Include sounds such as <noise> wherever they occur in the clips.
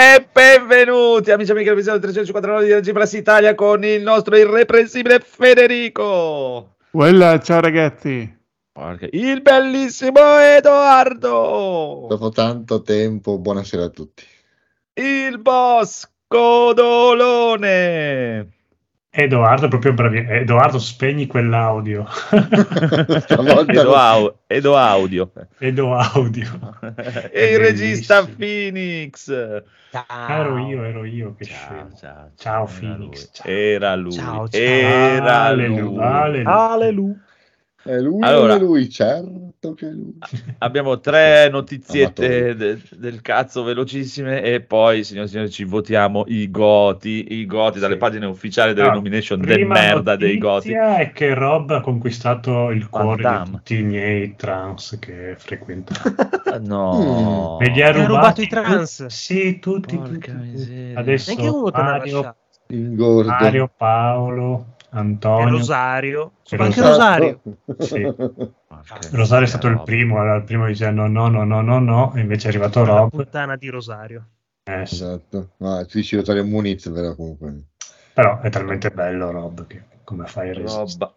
E benvenuti amici e amiche del episodio 359 di Regi Plus Italia con il nostro irreprensibile Federico. Quella, ciao ragazzi. Il bellissimo Edoardo. Dopo tanto tempo, buonasera a tutti. Il boss Codolone. Edoardo, proprio bravi. Edoardo, spegni quell'audio. <laughs> Edo, au- Edo Audio. Edo Audio. e il regista Phoenix. Ciao. Ero io, ero io. Che ciao, ciao, ciao, Phoenix. Ciao. Era lui. Ciao, ciao. Era Alleluia. lui. Alleluia. Alleluia. È lui, Allora- è lui, certo che è lui. Abbiamo tre notiziette de- del cazzo velocissime e poi, signori e signori, ci votiamo i goti, i goti dalle Sì. pagine ufficiali delle Ah, nomination del merda dei goti. notizia è che Rob ha conquistato il Van cuore Damme. di tutti i miei trans che frequento. <laughs> No. Me li ha Ti ha rubati rubato i trans? Sì, tutti, tutti, Porca tutti. miseria. Adesso Mario. Mario, Paolo, E Antonio. Rosario. E Anche Rosario. Rosario. Sì. Rosario è stato il primo, era il primo dicendo no, no, no, no, no, e invece è arrivato La Rob. puttana di Rosario. Eh, sì. esatto. No, tu dici Rosario Muniz, però comunque. Però è talmente bello Rob che come fai a resistere? Roba.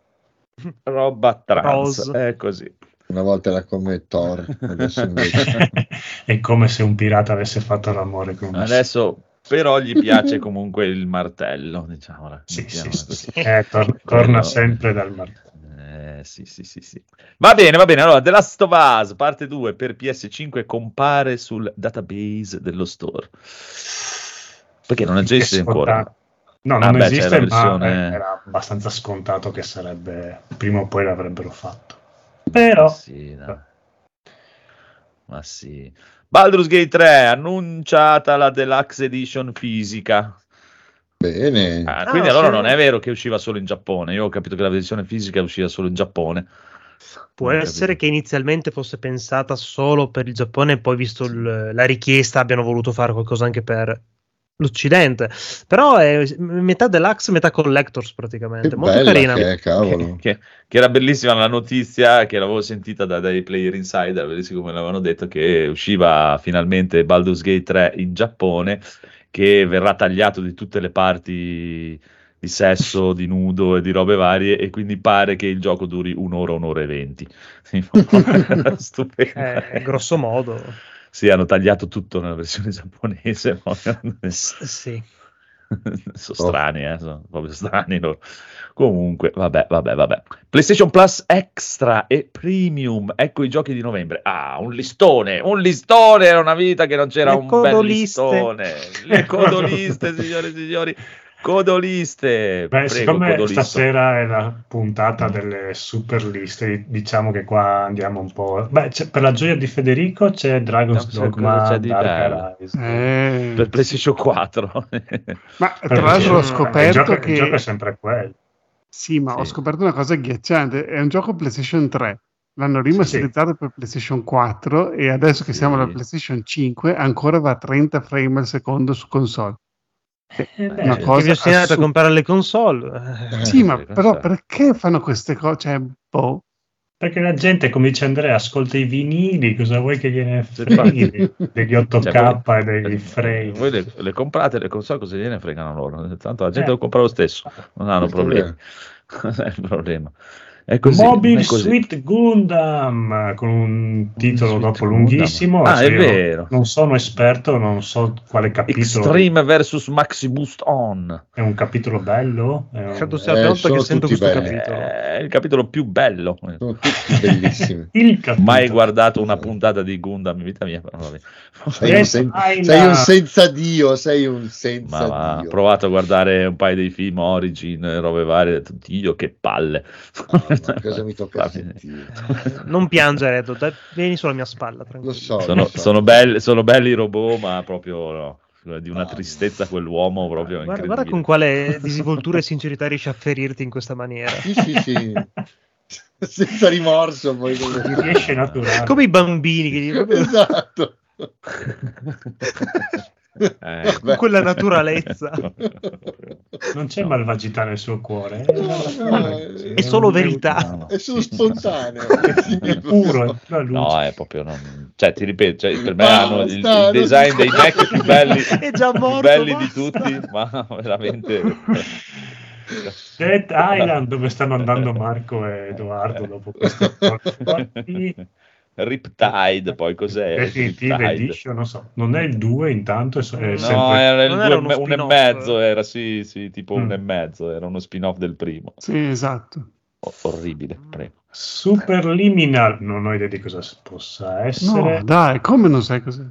Roba trans. Rose. È così. Una volta era come Thor, adesso invece... <laughs> è come se un pirata avesse fatto l'amore con una Adesso però gli <laughs> piace comunque il martello, diciamo. Sì, sì, sì. Eh, tor- torna sempre dal martello. Eh, sì, sì, sì, sì. Va bene, va bene. Allora, The Last of Us, parte 2 per PS5 compare sul database dello store. Perché non esiste ancora. No, Ah, non beh, c'è esiste, ma versione- eh, era abbastanza scontato che sarebbe prima o poi l'avrebbero fatto. Però Sì, dai. Ma sì. Baldur's Gate 3, annunciata la Deluxe Edition fisica. Bene. Ah, Ah, quindi allora sì. non è vero che usciva solo in Giappone. Io ho capito che la versione fisica usciva solo in Giappone. Può Non essere capito. che inizialmente fosse pensata solo per il Giappone e poi, visto il- la richiesta, abbiano voluto fare qualcosa anche per l'Occidente. Però è metà deluxe, metà collectors praticamente. Che Molto bella carina. che è, cavolo. che, che era bellissima la notizia che l'avevo sentita da- dai player insider, bellissimo come l'avevano detto, che usciva finalmente Baldur's Gate 3 in Giappone, che verrà tagliato di tutte le parti di sesso, di nudo e di robe varie, e quindi pare che il gioco duri un'ora, un'ora e venti. Stupendo. <laughs> Eh, grosso modo. Sì, hanno tagliato tutto nella versione <laughs> giapponese. Sì. <laughs> sono strani, eh, sono proprio strani loro. Comunque, vabbè, vabbè, vabbè. PlayStation Plus Extra e Premium, ecco i giochi di novembre. Ah, un listone, un listone, era una vita che non c'era Le un bel codoliste. listone. Le codoliste, <laughs> signore e signori, codoliste. Beh, Prego, siccome codolisto. stasera è la puntata delle super liste, diciamo che qua andiamo un po'. Beh, c'è- per la gioia di Federico c'è Dragon's cosa Dogma c'è di Dark. Eh, Per PlayStation 4. <laughs> ma Per tra l'altro ho il scoperto gioco, che... il gioco è sempre quello. Sì, ma ho Sì. scoperto una cosa agghiacciante. È un gioco PlayStation 3. L'hanno rimasterizzato per PlayStation 4 e adesso che Sì. siamo alla PlayStation 5 ancora va a 30 frame al secondo su console. Eh, beh, Una cosa Che vi ostinate a assurda. comprare le console. Eh, Sì, ma però perché fanno queste cose? Cioè, boh. Perché la gente, come dice Andrea, ascolta i vinili, cosa vuoi che gliene freghi degli 8K Cioè, voi- e degli frame? Voi le, le comprate le console, cosa gliene fregano loro? Tanto la gente Eh. lo compra lo stesso, non hanno problemi. <laughs> Non è il problema. È così. Mobile è così. Suite Gundam con un titolo Suite dopo Gundam. lunghissimo. Ah, Cioè, è vero. Non sono esperto, non so quale capitolo. Extreme vs Maxi Boost On. È un capitolo bello? È un- Credo sia la prima volta che sento questo belli. capitolo. È il capitolo più bello. Sono tutti bellissimi. Il capitolo. Mai guardato una puntata di Gundam in vita mia. Sei un, sen- sei un senza Dio, sei un senza Ma va, ho Dio. provato a guardare un paio dei film Origin, robe varie, ho detto, Dio che palle. Ah, ma cosa mi tocca sentire? Non piangere, Edo, dai, vieni sulla mia spalla. Tranquillo. Lo so, sono, lo so. sono belli, sono belli i robot, ma proprio no, di una tristezza quell'uomo proprio Guarda, incredibile. guarda con quale disinvoltura e sincerità riesci a ferirti in questa maniera. Sì, sì, sì. <laughs> senza rimorso poi. Ti riesce naturale. Come i bambini che gli- Esatto. <laughs> <laughs> Eh, con quella naturalezza. <laughs> Non c'è malvagità nel suo cuore. È solo verità. no, no, È solo sì, spontaneo. <laughs> Sì, È puro, è pura luce. No, è proprio non- cioè, ti ripeto, cioè, per me Basta, hanno il, il design si dei. Mac più belli, <laughs> È già più morto, belli di tutti, ma veramente... Dead Island dove stanno andando Marco e Edoardo dopo questo Riptide, poi cos'è? Definitive Riptide. Edition, non so, non è il 2 intanto, è, è No, sempre... era il due era un e mezzo, era sì, sì, tipo un Mm. e mezzo, era uno spin-off del primo. Sì, esatto. O- orribile, prego. Superliminal, non ho idea di cosa possa essere, No, dai, come non sai cos'è?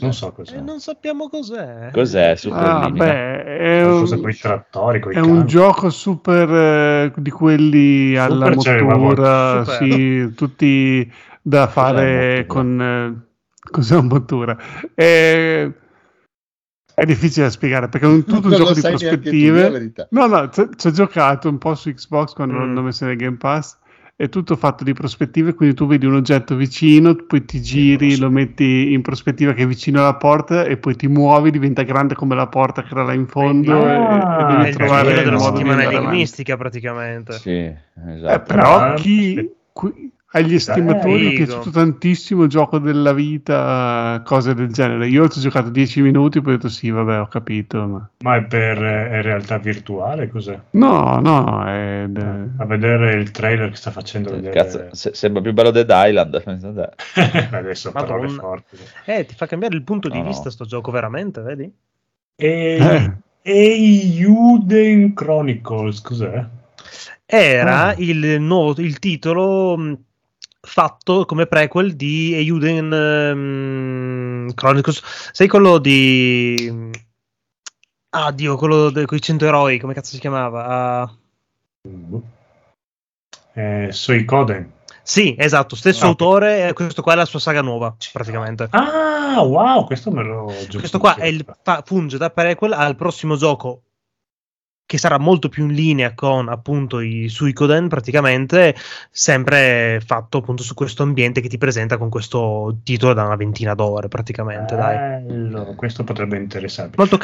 non so cos'è. E non sappiamo cos'è. Cos'è Ah, Superliminal? beh, è un, con i trattori, con i è un gioco super eh, di quelli alla Super Super. sì, tutti da fare con... eh, cos'è una mottura? È, è difficile da spiegare perché è un, tutto un Non gioco di tu, prospettive. No, no, ci ho giocato un po' su Xbox quando Mm. l'hanno messo nel Game Pass. È tutto fatto di prospettive, quindi tu vedi un oggetto vicino, poi ti giri, lo metti in prospettiva che è vicino alla porta e poi ti muovi, diventa grande come la porta che era là in fondo e- Ah, e, È devi il trovare il della settimana enigmistica praticamente. Sì, Eh, esatto. però Ah, chi, sì. qui- agli estimatori è Figo. piaciuto tantissimo il gioco della vita, cose del genere. Io ci ho giocato 10 minuti, poi ho detto sì, vabbè, ho capito. Ma... Ma è per è realtà virtuale, cos'è? No, no, è... è- A vedere il trailer che sta facendo Eh, vedere... Cazzo, se- sembra più bello Dead Island. <laughs> <laughs> Adesso parole Madonna. forti. Eh, ti fa cambiare il punto di No, no. vista sto gioco, veramente, vedi? E... Eh. Eiyuden Chronicles, cos'è? Era Ah. il nuovo il titolo fatto come prequel di Euden ehm, Chronicles. Sei quello di Ah, Dio, quello con i 100 eroi, come cazzo si chiamava? Ah, Eh, Suicoden. sì, esatto, stesso Ah, autore, e questo qua è la sua saga nuova, praticamente. Ah, wow, questo me lo gioco. Questo qua è il, fa- funge da prequel al prossimo gioco che sarà molto più in linea con appunto i Suikoden praticamente sempre fatto appunto su questo ambiente che ti presenta con questo titolo da una ventina d'ore praticamente dai Bello, questo potrebbe interessarmi. molto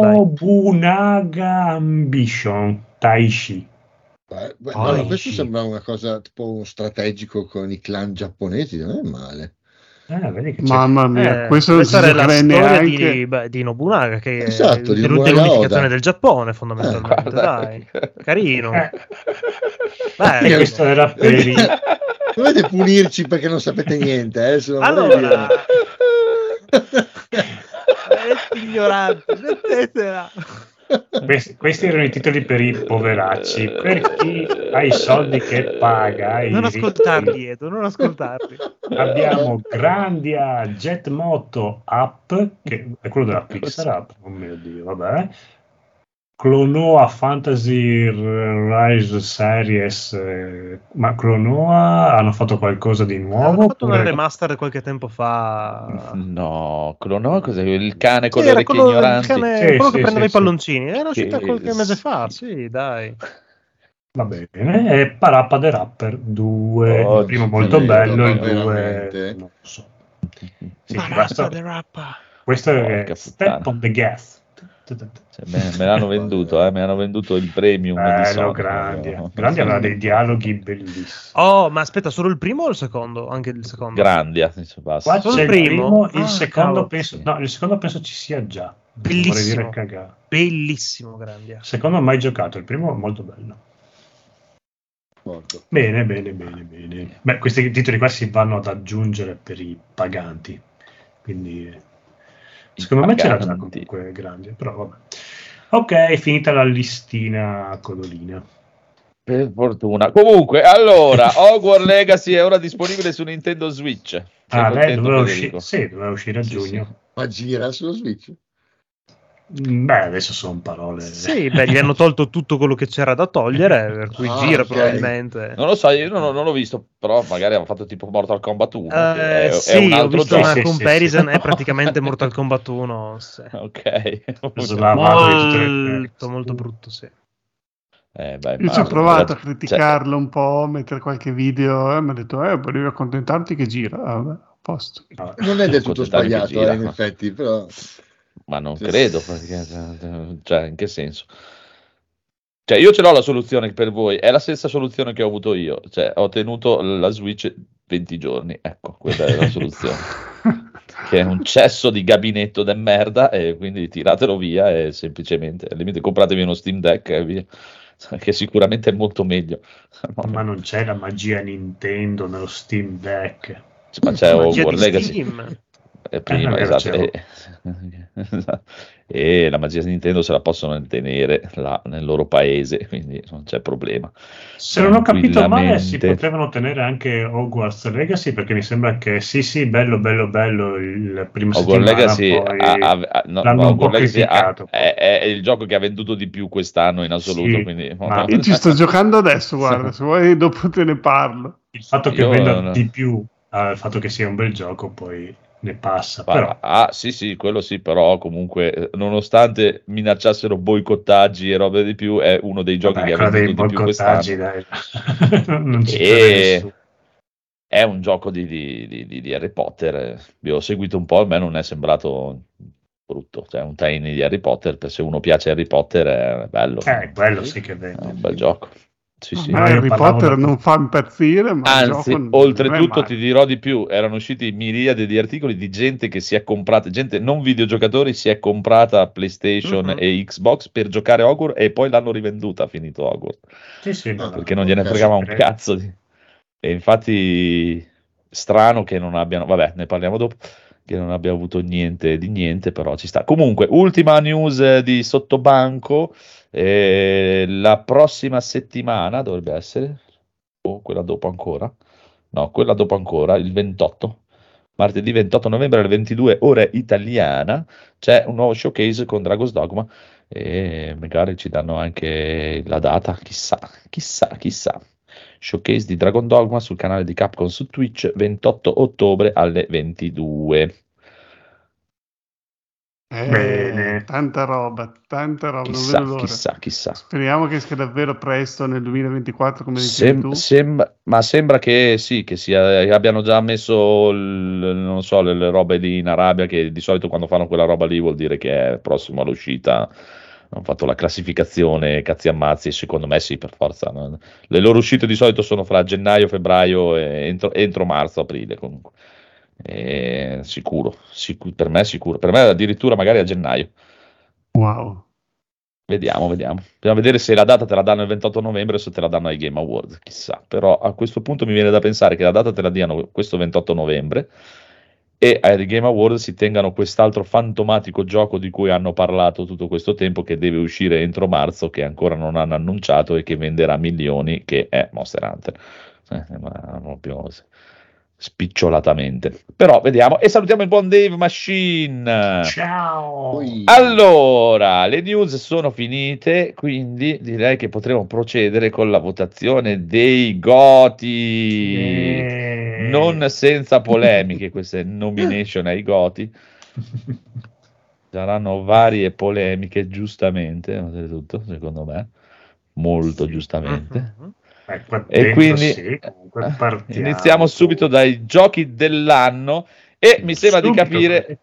dai Nobunaga Ambition Taishi. Beh, beh, guarda, questo sembra una cosa tipo uno strategico con i clan giapponesi, non è male. Ah. Mamma mia, Eh, questa è la storia neanche. di, beh, di Nobunaga che Esatto, è Nobunaga dell'unificazione del Giappone fondamentalmente Guarda. dai carino Eh, Bello. e questo era per i... <laughs> Dovete punirci perché non sapete niente, eh, se non vorrei allora <laughs> ignoranti, smettetela. Questi, questi erano i titoli per i poveracci. Per chi ha i soldi che paga, Non ascoltarli, Edo, non ascoltarli. abbiamo Grandia Jet Moto Up, che è quello della Pixar Up, oh mio dio, vabbè. Clonoa Fantasy Rise Series, eh, ma Clonoa hanno fatto qualcosa di nuovo? Hanno fatto una oppure- remaster qualche tempo fa. No, no, cos'è? Il cane con Sì, le orecchie quello, il ignoranti. cane- Sì, quello sì, che prendeva sì, i palloncini. Era uscita qualche mese fa. Sì, dai. Va bene, e Parappa the Rapper 2, il Oggi primo molto bello, il ma 2 veramente? non so. <laughs> Sì, Parappa basta- the rappa. questo è Step on the Gas. Cioè, me, me l'hanno <laughs> venduto, eh, me l'hanno venduto il premium di Bello, Sony. Grandia. Grandia aveva dei dialoghi bellissimi. Oh, ma aspetta, solo il primo o il secondo? Anche il secondo. Grandia, dice, basta. Qua Solo il primo? il Ah, secondo penso, no, il secondo penso ci sia già. Bellissimo. Bellissimo, Grandia. Il secondo ho mai giocato, il primo è molto bello. Porco. Bene, bene, bene, bene. Beh, questi titoli qua si vanno ad aggiungere per i paganti. Quindi secondo me c'era già comunque grandi, però vabbè. Ok, finita la listina codolina. Per fortuna. Comunque, allora, <laughs> Hogwarts Legacy è ora disponibile su Nintendo Switch. Sei Ah, lei contento, doveva uscire, sì, doveva uscire a Sì, giugno. Ma gira sullo Switch? Mm, Beh, adesso sono parole. Sì, beh, gli hanno tolto tutto quello che c'era da togliere, <laughs> per cui Ah, gira ok. probabilmente. Non lo so, io non, non l'ho visto, però magari hanno fatto tipo Mortal Kombat 1. che Eh, è, è sì, un ho altro visto gioco. una Sì, sì, comparison, sì. è praticamente Mortal Kombat 1. sì. <laughs> Ok. Molto, molto brutto, sì. Eh, beh, Io ci ho provato a cioè, criticarlo un po', mettere qualche video e mi ha detto, eh, volevi accontentarti che gira. Ah, vabbè, a posto. <laughs> No, Non è del tutto sbagliato, gira, eh, in ma- effetti, però... Ma non credo, perché, cioè, in che senso? Cioè, io ce l'ho la soluzione per voi, è la stessa soluzione che ho avuto io, cioè, ho tenuto la Switch 20 giorni, ecco, quella è la soluzione. <laughs> che è un cesso di gabinetto de merda e quindi tiratelo via e semplicemente al limite compratevi uno Steam Deck e via <laughs> che sicuramente è molto meglio <laughs> ma non c'è la magia Nintendo nello Steam Deck ma c'è Hogwarts Legacy Steam. Eh, prima, <laughs> Eh, <laughs> esatto. E, e la magia di Nintendo se la possono tenere là nel loro paese, quindi non c'è problema. Se non ho capito male, si potevano tenere anche Hogwarts Legacy perché mi sembra che sì, sì, bello, bello, bello il primo Hogwarts Legacy, poi ha- ha- no, no, un po' Hogwarts Legacy ha- è, è il gioco che ha venduto di più quest'anno in assoluto. Sì, quindi, ma- Io ci sto giocando adesso, guarda, <laughs> se vuoi dopo te ne parlo. il fatto che Io- venda no. di più al fatto che sia un bel gioco poi ne passa. Però ah, sì, sì, quello sì, però comunque, eh, nonostante minacciassero boicottaggi e robe di più, è uno dei giochi vabbè, che ha quello dei venduto di più quest'anno. dai. <laughs> non ci E-. È un gioco di, di- di- di- Harry Potter. Vi ho seguito un po', a me non è sembrato brutto. Cioè, un tiny di Harry Potter, per se uno piace Harry Potter è bello. Eh, quello sì che È vende. un bel gioco. Sì, sì. Ma Harry Potter da- non fa impazzire, ma Anzi, gioco oltretutto ti dirò di più, erano usciti miriadi di articoli di gente che si è comprata, gente non videogiocatori, si è comprata PlayStation Mhm. e Xbox per giocare a Hogwarts e poi l'hanno rivenduta finito Hogwarts, Sì, sì, no, perché no, non gliene fregava un cazzo. Di... E infatti strano che non abbiano, vabbè, ne parliamo dopo, che non abbia avuto niente di niente, però ci sta. Comunque, ultima news eh, di sottobanco, eh, la prossima settimana dovrebbe essere, o quella dopo ancora, no, quella dopo ancora, il 28, martedì 28 novembre alle 22 ore italiana, c'è un nuovo showcase con Dragon's Dogma e magari ci danno anche la data, chissà, chissà, chissà. Showcase di Dragon Dogma sul canale di Capcom su Twitch 28 ottobre alle 22. Eh, Bene. Tanta roba, tanta roba, non Chissà, chissà, chissà. Speriamo che esca davvero presto nel 2024, come dicevi Sem- tu. sem- ma sembra che sì, che, sia, che abbiano già messo il- non so, le, le robe lì in Arabia, che di solito quando fanno quella roba lì vuol dire che è prossimo all'uscita. Hanno fatto la classificazione, cazzi ammazzi, secondo me sì, per forza. no? Le loro uscite di solito sono fra gennaio, febbraio e entro, entro marzo, aprile comunque. E sicuro, sicu- per me è sicuro. Per me addirittura magari a gennaio. Wow. Vediamo, vediamo. Bisogna vedere se la data te la danno il 28 novembre o se te la danno ai Game Awards, chissà. Però a questo punto mi viene da pensare che la data te la diano questo 28 novembre e ai Game Awards si tengano quest'altro fantomatico gioco di cui hanno parlato tutto questo tempo che deve uscire entro marzo, che ancora non hanno annunciato e che venderà milioni, che è Monster Hunter. Eh, ma proprio spicciolatamente. Però vediamo e salutiamo il buon Dave Machine. Ciao! Allora, le news sono finite, quindi direi che potremo procedere con la votazione dei Goti. Eh. Non senza polemiche queste nomination ai Goti. <laughs> Saranno varie polemiche, giustamente, secondo me, molto giustamente. Mhm. Eh, E quindi sì, eh, iniziamo subito dai giochi dell'anno e mi sembra di Subito, capire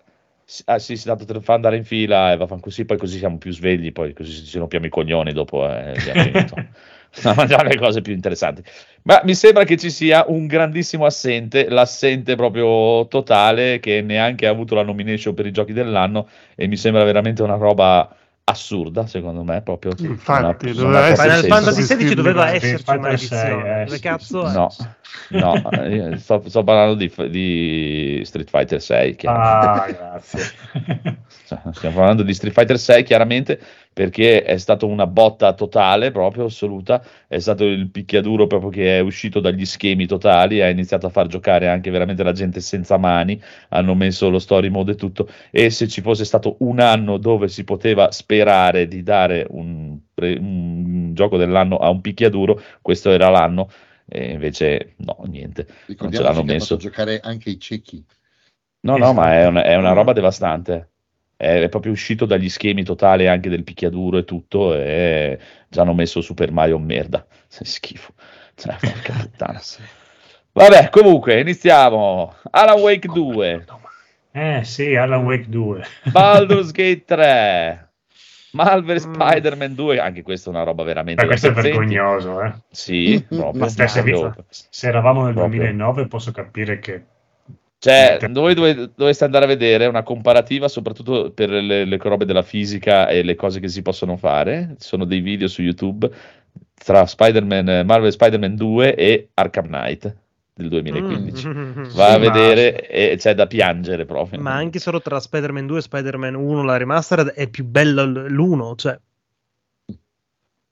Ah sì, sì, tanto te lo fa andare in fila e va così, poi così siamo più svegli, poi così ci rompiamo i coglioni dopo eh. <laughs> No, mangiare le cose più interessanti. Ma mi sembra che ci sia un grandissimo assente, l'assente proprio totale, che neanche ha avuto la nomination per i giochi dell'anno e mi sembra veramente una roba assurda, secondo me, proprio. Infatti, ha- doveva essere proprio Final. Fantasy. XVI doveva esserci una 6, edizione. eh, Dove sì, cazzo sì, è? No, no, io sto, sto parlando di, di Street Fighter 6, chiaramente. Ah, <laughs> grazie. Cioè, Stiamo parlando di Street Fighter 6 chiaramente perché è stata una botta totale, proprio assoluta. È stato il picchiaduro proprio che è uscito dagli schemi totali. Ha iniziato a far giocare anche veramente la gente senza mani. Hanno messo lo story mode e tutto. E se ci fosse stato un anno dove si poteva sperare di dare un, pre- un gioco dell'anno a un picchiaduro, questo era l'anno. E invece, no, niente. Non ce l'hanno messo. giocare anche i ciechi. No, no, ma è una, è una Esatto. roba devastante. È, proprio uscito dagli schemi totali anche del picchiaduro e tutto. E ci hanno messo Super Mario merda. <laughs> Che schifo. Cioè, porca <laughs> puttana. Vabbè, comunque, iniziamo. Alan Wake 2, Eh sì, Alan Wake 2. <laughs> Baldur's Gate 3, Marvel Mm. Spider-Man 2. Anche questa è una roba veramente Ma questo è vergognoso, eh. Sì, Ma se, se eravamo nel Proprio. 2009 posso capire che Cioè, voi dove, dovreste andare a vedere una comparativa, soprattutto per le, le robe della fisica e le cose che si possono fare. Ci sono dei video su YouTube tra Spider-Man, Marvel Spider-Man 2 e Arkham Knight del 2015. Mm. Va Sì, a ma- vedere e c'è da piangere proprio. Ma anche solo tra Spider-Man 2 e Spider-Man 1, la remastered, è più bello l- l'uno. Cioè,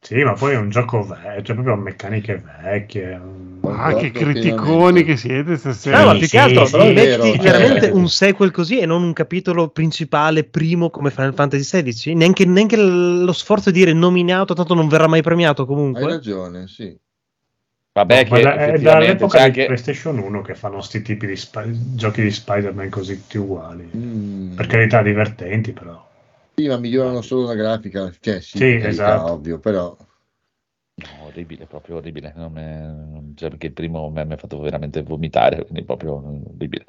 Sì, ma poi è un gioco vecchio, cioè proprio meccaniche vecchie. Ah, che criticoni che siete stasera. no, ma più che altro sì, metti cioè- veramente un sequel così e non un capitolo principale primo come Final Fantasy XVI. Neanche, neanche lo sforzo di dire nominato, tanto non verrà mai premiato Hai comunque. ragione, sì. Vabbè, Ma che da- è dall'epoca c'è di anche... PlayStation 1 che fanno sti tipi di spi- giochi di Spider-Man così tutti uguali. Mm. Per carità, divertenti, però. Sì, ma migliorano solo la grafica, cioè sì, Sì, carità, esatto. ovvio, però No, orribile, proprio orribile. Non me- cioè, perché il primo me- mi ha fatto veramente vomitare, quindi proprio orribile.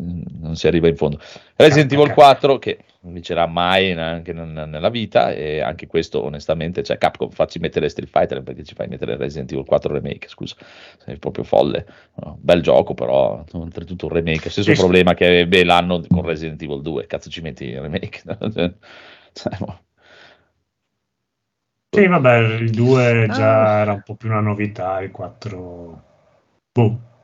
Mm, Non si arriva in fondo. Resident Evil 4 che non vincerà mai anche nella vita e anche questo onestamente, cioè Capcom facci mettere Street Fighter perché ci fai mettere Resident Evil 4 remake, scusa, sei proprio folle. No, bel gioco però, oltretutto un remake, stesso Sì, sì. problema che ebbe l'anno con Resident Evil 2, cazzo ci metti il remake? <laughs> Cioè, boh. Sì, vabbè, il 2 già Ah. era un po' più una novità, il 4... Boh,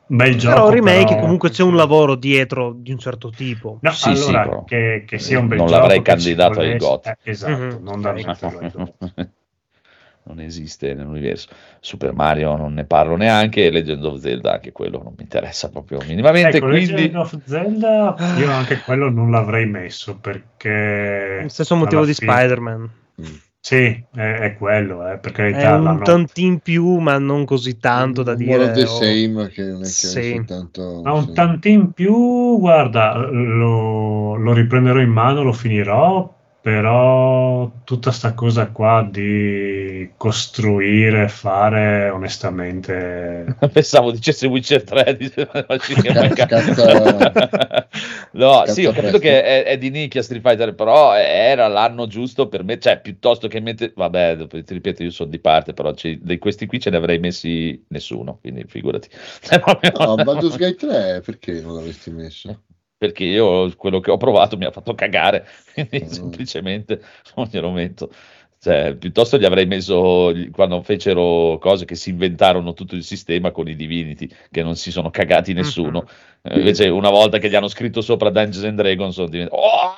un bel gioco, Però remake però- comunque c'è un lavoro dietro di un certo tipo. No, Sì, sì, allora, però che, che sia un bel non gioco l'avrei che ci candidato ai volesse- GOT. eh, esatto, Mhm, non da <laughs> ok. metterlo ai GOT. Non esiste nell'universo. Super Mario non ne parlo neanche, e Legend of Zelda anche quello non mi interessa proprio minimamente, Ecco, quindi Legend of Zelda, io anche quello non l'avrei messo perché... Lo stesso motivo di fine- Spider-Man. mm. Sì, è, è quello, eh, per È carità. un l'hanno- tantin più, ma non così tanto da dire. more the oh. same che non è che Sì. è soltanto Ha un sì. tantin più, guarda, lo, lo riprenderò in mano, lo finirò, però tutta sta cosa qua di costruire, fare onestamente... <laughs> pensavo dicesse Witcher 3. <laughs> dice- <laughs> Cazzo, cazzo- no, cazzo sì, ho capito presto. che è, è di nicchia Street Fighter, però era l'anno giusto per me, cioè piuttosto che mettere, vabbè, dopo ti ripeto, io sono di parte, però ci- di questi qui ce ne avrei messi nessuno, quindi figurati. No, Baldur's Gate 3 perché non l'avresti messo? Perché io quello che ho provato mi ha fatto cagare, <laughs> quindi Mm. semplicemente non glielo metto. Cioè, piuttosto gli avrei messo quando fecero cose che si inventarono tutto il sistema con i Divinity, che non si sono cagati nessuno. Eh, invece, una volta che gli hanno scritto sopra Dungeons and Dragons, sono diventati. Oh!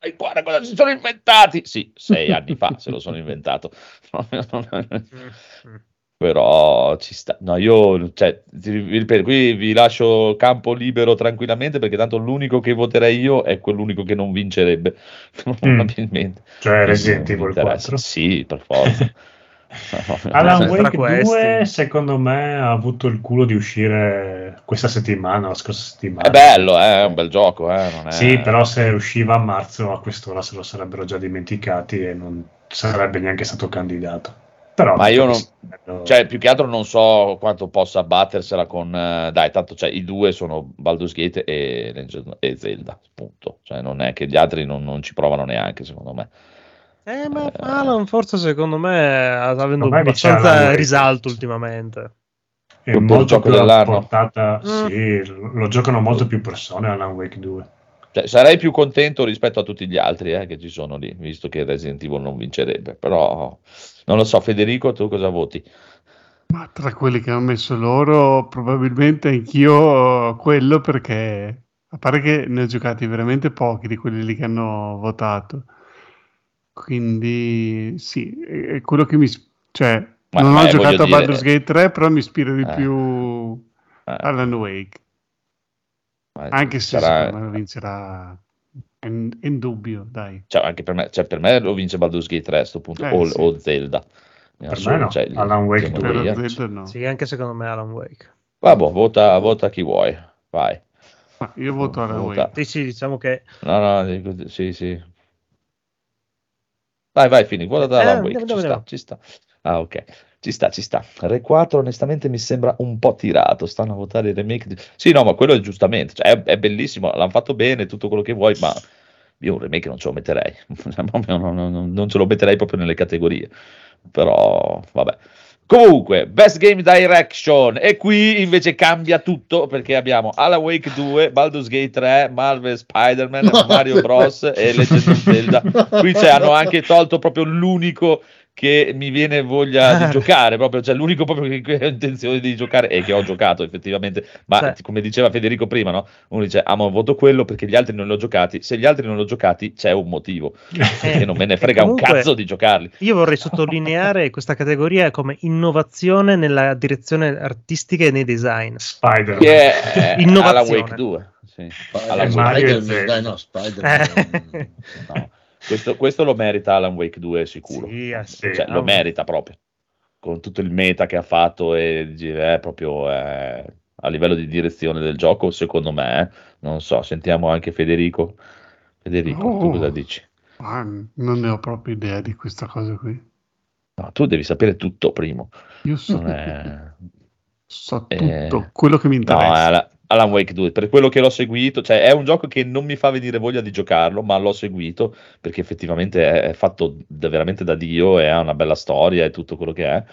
e Guarda cosa si sono inventati! Sì, sei anni fa se lo sono inventato. <laughs> Mm, mm. Però ci sta. No, io, cioè, ti ripeto, qui vi lascio campo libero tranquillamente perché tanto l'unico che voterei io è quell'unico che non vincerebbe, <laughs> probabilmente. Cioè Resident Evil interessa. 4. Sì, per forza. <laughs> <laughs> Alan Wake 2 questi. secondo me ha avuto il culo di uscire questa settimana, la scorsa settimana. È bello, eh, è un bel gioco, eh, è... Sì, però se usciva a marzo a quest'ora se lo sarebbero già dimenticati e non sarebbe neanche stato candidato. Però Ma io non- bello- Cioè, più che altro non so quanto possa battersela con... eh, dai, tanto cioè, i due sono Baldur's Gate e, e Zelda, punto. Cioè, non è che gli altri non, non ci provano neanche, secondo me. Eh, ma Alan forse secondo me sta avendo abbastanza Wake. risalto ultimamente. è Proprio il molto gioco più dell'anno. portata. Mm. Sì, lo giocano molto più persone Alan Wake 2. Cioè, sarei più contento rispetto a tutti gli altri eh, che ci sono lì, visto che Resident Evil non vincerebbe. Però, non lo so, Federico, tu cosa voti? Ma tra quelli che hanno messo loro, probabilmente anch'io quello perché, a parte che ne ho giocati veramente pochi di quelli lì che hanno votato. Quindi sì, è quello che mi... cioè, Ma- non ma, ho eh, giocato a dire- Baldur's Gate 3, però mi ispira di Eh. più Eh, Alan Wake. Anche se sarà- secondo me vincerà... È in, dubbio, dai. cioè, anche per me, cioè, per me lo vince Baldur's Gate 3 a sto punto, Eh, o, sì. o Zelda. Per assoluto, me no, cioè, Alan Wake siamo due. lì, Per eh. Zelda no. Sì, anche secondo me Alan Wake. Vabbè, vota, vota chi vuoi, vai. Ma io voto Alan Vota. Wake. Sì, sì, diciamo che No, no, dico- sì, sì. Vai, vai, Fini, guarda da Eh, Alan Wake, ci sta, ci sta. Ah, ok, ci sta, ci sta. Re 4 onestamente mi sembra un po' tirato, stanno a votare il remake. di- Sì, no, ma quello è giustamente, cioè, è, è bellissimo, l'hanno fatto bene, tutto quello che vuoi, ma io un remake non ce lo metterei, <laughs> Cioè, non, non- non ce lo metterei proprio nelle categorie. Però, vabbè. Comunque, Best Game Direction e qui invece cambia tutto perché abbiamo Alan Wake 2, Baldur's Gate 3, Marvel Spider-Man, Mario Bros e Legend of Zelda. Qui ci hanno anche tolto proprio l'unico che mi viene voglia di Ah. giocare, proprio, cioè l'unico proprio che ho intenzione di giocare e che ho giocato effettivamente, ma Cioè. come diceva Federico prima, no? uno dice, ma voto quello perché gli altri non li ho giocati, se gli altri non li ho giocati c'è un motivo, <laughs> perché non me ne frega un comunque- cazzo di giocarli. Io vorrei <laughs> sottolineare questa categoria come innovazione nella direzione artistica e nei design. Spider. Che è <laughs> Innovazione. Wake 2. Sì. Eh, e Spider-Man, Zelda. dai, no, Spider-Man. Eh. No, questo, questo lo merita Alan Wake 2 sicuro. Sì, ah, sì. Cioè, lo Ah, merita proprio. Con tutto il meta che ha fatto e dici, eh, proprio eh, a livello di direzione del gioco, secondo me, eh, non so, sentiamo anche Federico. Federico, tu Oh. cosa dici? Non ne ho proprio idea di questa cosa qui. No, tu devi sapere tutto primo. Io so, è... <laughs> so Eh, tutto quello che mi No, interessa. Ala- Alan Wake 2, per quello che l'ho seguito, cioè è un gioco che non mi fa venire voglia di giocarlo, ma l'ho seguito perché effettivamente è, fatto da- veramente da Dio e ha una bella storia e tutto quello che è.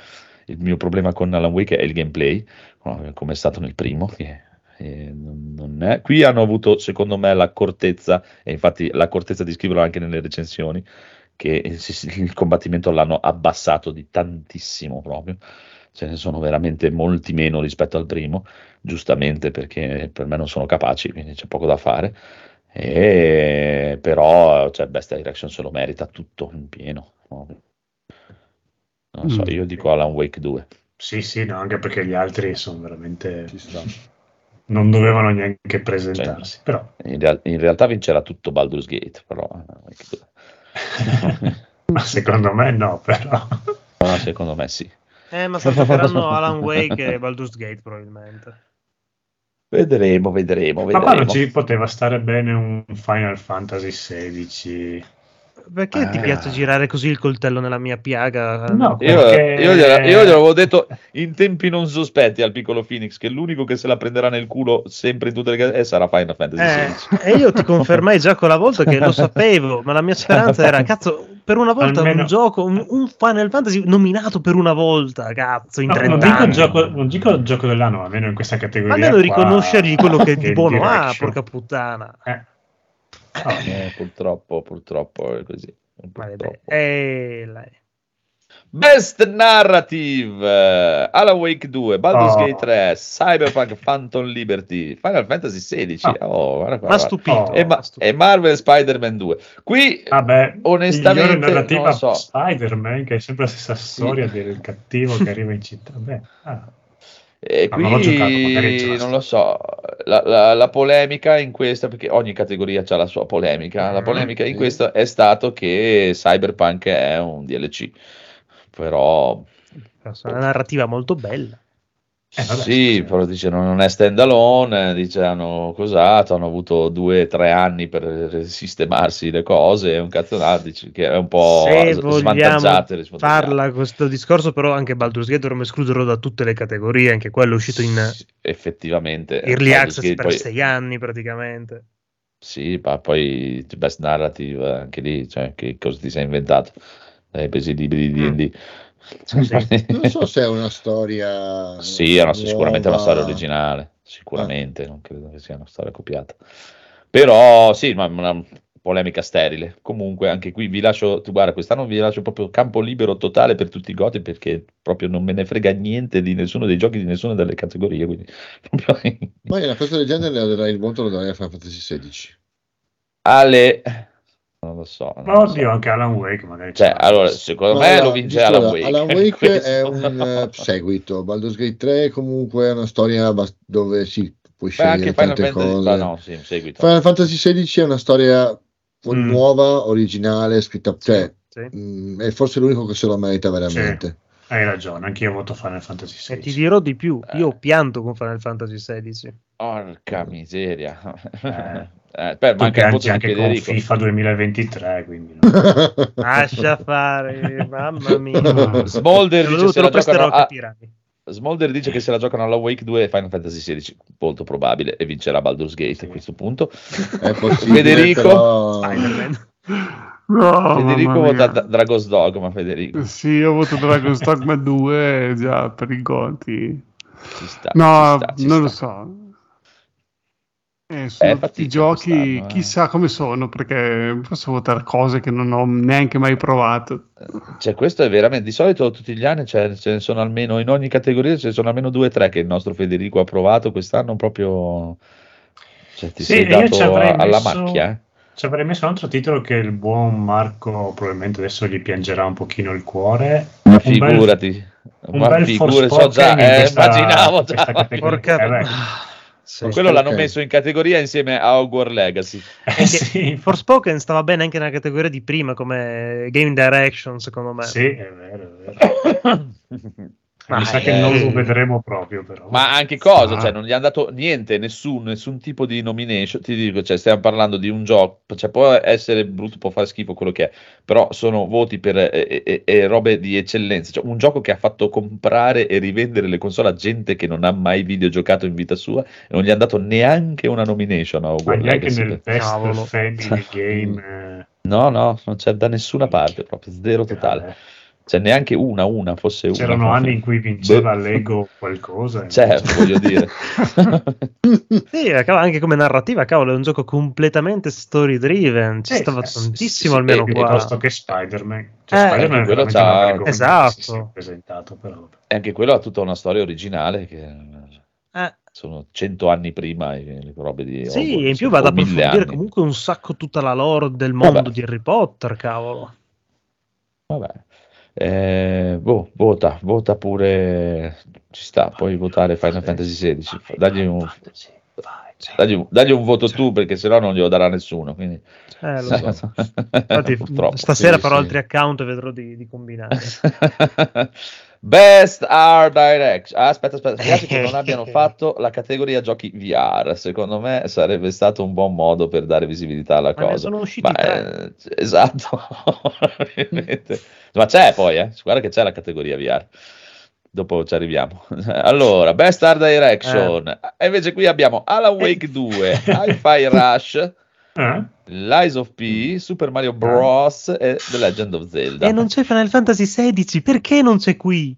Il mio problema con Alan Wake è il gameplay, come è stato nel primo. Che, Qui hanno avuto, secondo me, l'accortezza, e infatti l'accortezza di scriverlo anche nelle recensioni, che il combattimento l'hanno abbassato di tantissimo proprio. Ce ne sono veramente molti meno rispetto al primo giustamente perché per me non sono capaci, quindi c'è poco da fare. E, però cioè, Best Direction se lo merita tutto in pieno. no? Non so, Mm. io dico Alan Wake 2. Sì, sì, no, anche perché gli altri sono veramente... Non dovevano neanche presentarsi, però... In, real- in realtà vincerà tutto Baldur's Gate, però 2. <laughs> Ma secondo me no, però... No, secondo me sì. Eh, ma giocheranno <laughs> Alan Wake e Baldur's Gate probabilmente. Vedremo, vedremo, Ma qua non vedremo. ci poteva stare bene un Final Fantasy XVI. Perché ti Ah. piace girare così il coltello nella mia piaga? No, Io, Perché- io gliela- io glielo avevo detto in tempi non sospetti al piccolo Phoenix che l'unico che se la prenderà nel culo sempre in tutte le case eh, sarà Final Fantasy Eh, XVI. e io ti <laughs> confermai già quella volta che lo sapevo, ma la mia speranza era, cazzo, per una volta Almeno- un gioco, un, un Final Fantasy nominato per una volta, cazzo, in No, 30 non, dico anni. gioco, non dico gioco dell'anno, almeno in questa categoria. Almeno qua, riconoscergli quello che <laughs> di buono ha, porca puttana. Eh. <laughs> Eh, purtroppo, purtroppo è così. Purtroppo. Eh. Best Narrative eh, Alan Wake 2, Baldur's Oh. Gate 3, Cyberpunk Phantom Liberty, Final Fantasy 16. Ah. Oh, guarda qua, Ma guarda. stupito. Oh. e, ma- e Marvel Spider-Man 2. Qui Vabbè, Onestamente, narrativa non so. Spider-Man, che è sempre la stessa storia del cattivo che arriva in città. Beh, ah. E non giocato, qui ce la non lo so, la, la- la polemica in questa, perché ogni categoria ha la sua polemica, la Mm, polemica in sì. questo è stato che Cyberpunk è un DLC, però È una narrativa molto bella. Eh, vabbè, sì, però dice non è stand alone, dice hanno cosato, hanno avuto due o tre anni per sistemarsi le cose, è un cazzonato, dice che è un po' Se s- vogliamo svantaggiate. Parla questo discorso, però anche Baldur's Gate dovremmo escluderlo da tutte le categorie, anche quello è uscito in Sì, effettivamente Early Access Gate per poi- sei anni praticamente. Sì, ma poi Best Narrative anche lì, cioè, che cosa ti sei inventato? Hai preso i libri di Mm. <laughs> Non so se è una storia. Sì, è una- sicuramente è una storia originale, sicuramente, non credo che sia una storia copiata. Però sì, ma una polemica sterile. Comunque anche qui vi lascio, tu guarda, quest'anno vi lascio proprio campo libero totale per tutti i goti perché proprio non me ne frega niente di nessuno dei giochi, di nessuna delle categorie, quindi <laughs> Ma una cosa del genere la darai il voto lo darai a Final Fantasy XVI. Ale non lo so. non Ma lo so. oddio, anche Alan Wake magari. Cioè, allora, secondo me Allora, lo vince Alan Wake. Alan Wake è <laughs> un eh, seguito. Baldur's Gate 3 comunque è una storia dove si puoi Beh, anche scegliere Final tante Fantasy, cose. ma no, sì, un seguito. Final Fantasy XVI è una storia Mm. nuova, originale, scritta, cioè Sì. mh, è forse l'unico che se lo merita veramente. Hai ragione, anch'io voto Final Fantasy E XVI. ti dirò di più, io Eh. pianto con Final Fantasy XVI. Porca miseria. Eh. <laughs> Eh, per, Tu manca di anche con. FIFA 2023, quindi no. <laughs> Lascia fare, mamma mia. Smolder lo, dice te se lo la presterò, giocano a, capirai. Smolder dice che se la giocano alla Wake 2 Final Fantasy 16 molto probabile e vincerà Baldur's Gate Sì. a questo punto È possibile, Federico? però- Spider-Man. No, Federico vota. Da- Dragon's Dogma, Federico. Sì, io voto Dragon's Dogma 2 già per i goti. Ci sta, No, ci sta, ci non lo sta. so. Eh, sono Eh, tutti fatica giochi, eh. chissà come sono, perché posso votare cose che non ho neanche mai provato. Cioè, questo è veramente di solito tutti gli anni cioè, ce ne sono almeno in ogni categoria ce ne sono almeno due o tre che il nostro Federico ha provato quest'anno proprio cioè, ti Sì, sei dato avrei alla messo- macchia eh. Ci avrei messo un altro titolo che il buon Marco probabilmente adesso gli piangerà un pochino il cuore. ma Un bel- figurati un ma bel figure, so già, eh, questa- immaginavo in già questa categoria. Porca... Eh. Sì. quello l'hanno Ok. messo in categoria insieme a Hogwarts Legacy Eh, sì, Forspoken stava bene anche nella categoria di prima come game direction, secondo me. sì, è vero, è vero. <laughs> Ma Mi sa eh, che non lo vedremo proprio, però. Ma anche cosa? Ah. Cioè, non gli hanno dato niente, nessun, nessun tipo di nomination. Ti dico, cioè, stiamo parlando di un gioco, cioè, può essere brutto, può fare schifo quello che è, però sono voti per eh, eh, eh, robe di eccellenza. Cioè, un gioco che ha fatto comprare e rivendere le console a gente che non ha mai videogiocato in vita sua e non gli hanno dato neanche una nomination a Ma neanche nel best Cavolo. family <laughs> game. eh, No, no, non c'è da nessuna parte, proprio zero totale. Eh, Cioè, neanche una, una, fosse una. C'erano anni in cui vinceva Boh. Lego qualcosa. Certo, voglio dire. <laughs> Sì, eh, anche come narrativa, cavolo, è un gioco completamente story driven. Ci Eh, stava sì, tantissimo sì, almeno sì, qua. piuttosto che Spider-Man. Cioè, Eh, Spider-Man è quello c'ha- Esatto. presentato, però. E anche quello ha tutta una storia originale che Eh, sono cento anni prima le robe di sì, Hogwarts, e in più o va ad mille approfondire anni. comunque un sacco tutta la lore del mondo Vabbè. di Harry Potter, cavolo. Vabbè. Eh, boh, vota, vota pure, ci sta, puoi votare Final Fantasy XVI, dagli un, dagli un, dagli un voto tu perché sennò non glielo darà nessuno. Quindi... Eh, <laughs> so. <laughs> Infatti, stasera sì, farò sì. altri account e vedrò di, di combinare. <laughs> Best Art Direction. Ah, aspetta, aspetta, mi piace che non <laughs> abbiano fatto la categoria giochi VR. Secondo me sarebbe stato un buon modo per dare visibilità alla Ma cosa. sono usciti Ma, eh, esatto. <laughs> Ma c'è poi, eh. guarda che c'è la categoria VR. Dopo ci arriviamo. <laughs> Allora, Best Art Direction. E invece qui abbiamo Alan Wake 2, Hi-Fi Rush, Eh? Lies of P, Super Mario Bros. e The Legend of Zelda. E non c'è Final Fantasy XVI, perché non c'è qui?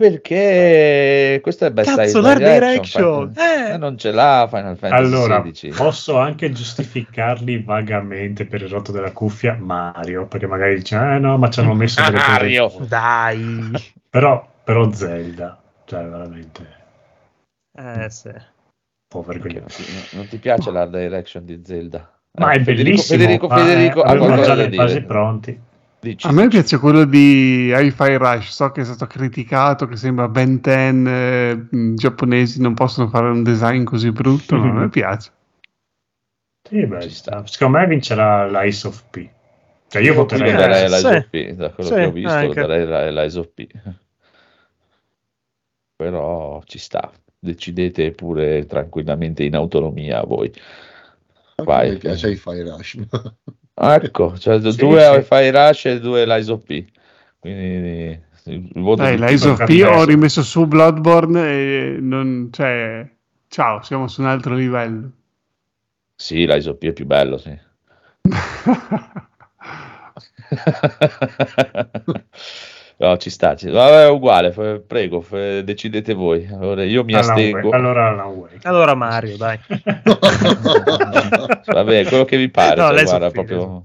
Perché questo è Best Cazzo, l'Art Direction, Eh! eh, non ce l'ha Final Fantasy Allora, XVI. posso anche giustificarli vagamente per il rotto della cuffia Mario, perché magari dice, eh no, ma ci hanno messo delle cose Mario! buone." Dai! Però, però Zelda, cioè veramente un Eh, sì. po' Perché vergognoso. non ti, non ti piace l'art direction di Zelda? Ma è Federico, bellissimo, Federico, Federico eh, ha avevano qualcosa già da le fasi dire. pronti. Dici. A me piace quello di Hi-Fi Rush, so che è stato criticato, che sembra Ben 10, eh, mh, giapponesi non possono fare un design così brutto, ma a me <laughs> piace. Sì, beh, Ci sta. secondo me vincerà l'Ice of P. Cioè io voterei darei Sì. l'Eyes of P, da quello Sì, che ho visto anche. darei l'Eyes of P. Però ci sta, decidete pure tranquillamente in autonomia voi. Vai. me piace i Fire Rush. Ah, Ecco, cioè <laughs> Sì, due sì. Wi-Fi Rush e due Lies of P. Quindi il voto Dai, tutti- of P ho rimesso su Bloodborne e non, cioè, ciao, siamo su un altro livello. Sì, Lies of P è più bello, sì. <laughs> <laughs> no, ci sta. Ci... Vabbè, è uguale, f- prego, f- decidete voi. Allora, io mi Alan astengo. Allora Alan Wake. Allora Mario, dai. <laughs> Vabbè, quello che vi pare. No, cioè, guarda, proprio...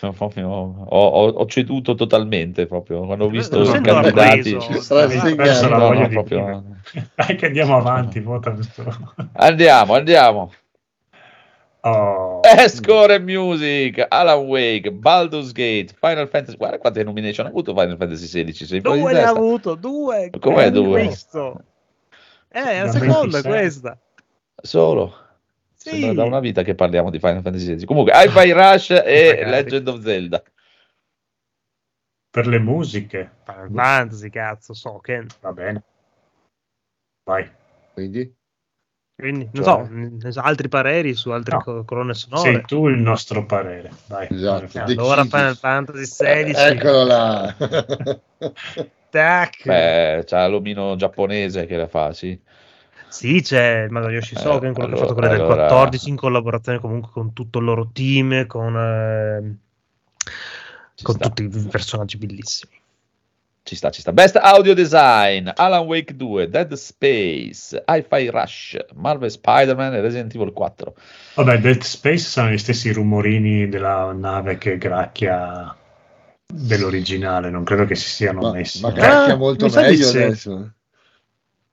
<laughs> proprio- ho, ho- ho ceduto totalmente proprio quando ho visto i candidati. la No, no, proprio- dire. Dai che andiamo avanti, vota questo. Andiamo, andiamo. Oh. Best Score and Music, Alan Wake, Baldur's Gate, Final Fantasy. Guarda quante nomination ha avuto Final Fantasy XVI. Due ne ha avuto, due. Com'è due? visto? Eh, la Da seconda 26. è questa. Solo. Sì. Sembra da una vita che parliamo di Final Fantasy XVI. Comunque, Hi-Fi <laughs> Rush e Magari. Legend of Zelda. Per le musiche, Final Fantasy, cazzo, so che... va bene. Vai. Quindi? Quindi, non Cioè? so, so, altri pareri su altre No. co- colonne Sei sonore. tu il nostro parere. Vai. Esatto. Allora decidi. Final Fantasy 16. Eccolo là. <laughs> Tac. Beh, c'ha l'omino giapponese che la fa, sì. Sì, c'è il Masayoshi Eh, Soken, quello che ha fatto allora- quella del allora- 14 in collaborazione comunque con tutto il loro team, con, Ci con tutti i personaggi bellissimi. Ci sta, ci sta. Best audio design, Alan Wake 2, Dead Space, Hi-Fi Rush, Marvel Spider-Man e Resident Evil 4. Vabbè, Dead Space sono gli stessi rumorini della nave che gracchia dell'originale, non credo che si siano Ma, messi. ma eh. gracchia Ah, molto di meglio sì. adesso.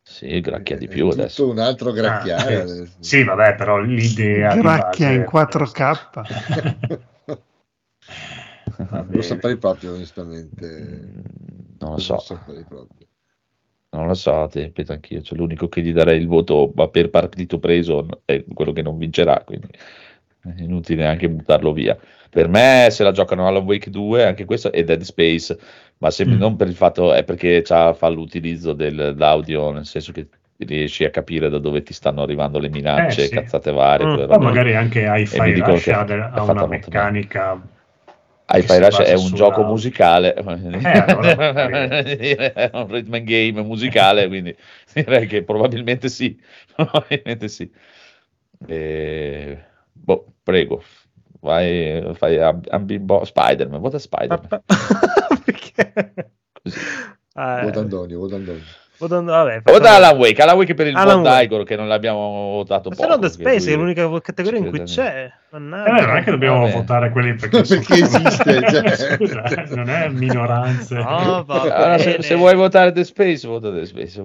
Sì, gracchia di È più tutto adesso. un altro gracchiare Ah, adesso. sì, vabbè, però l'idea di Gracchia base- in 4K. <laughs> <laughs> Lo saprei proprio, onestamente. Mm, Non lo so, saprei proprio. non lo so, ti ripeto anch'io. Cioè, l'unico che gli darei il voto ma per partito preso è quello che non vincerà, quindi è inutile neanche buttarlo via. Per me se la giocano Alan Wake 2, anche questo è Dead Space, ma sempre Mm. non per il fatto, è perché c'ha- fa l'utilizzo del- dell'audio, nel senso che riesci a capire da dove ti stanno arrivando le minacce, Eh, sì. cazzate varie. Mm. robe. magari anche Hi-Fi dicono Rush ha, una meccanica Hi-Fi Rush è un sulla- gioco musicale, allora, <laughs> è un rhythm and game musicale, quindi direi che probabilmente sì. <laughs> Probabilmente sì. E- boh, prego, vai, fai Amb- Ambimbo- Spider-Man, vota Spider-Man. <laughs> Perché? Così. Eh, Vota Antonio, vota Antonio. vota- vabbè, Vota Alan Wake, Alan Wake per il Alan. Daigoro che non l'abbiamo votato Ma se no The Space è l'unica categoria in cui crede c'è. Eh, non è che dobbiamo Vabbè. votare quelli <laughs> perché, Perché esiste, <laughs> cioè. Scusa, non è minoranze. No, va <laughs> Allora, se, se vuoi votare The Space, vota The Space.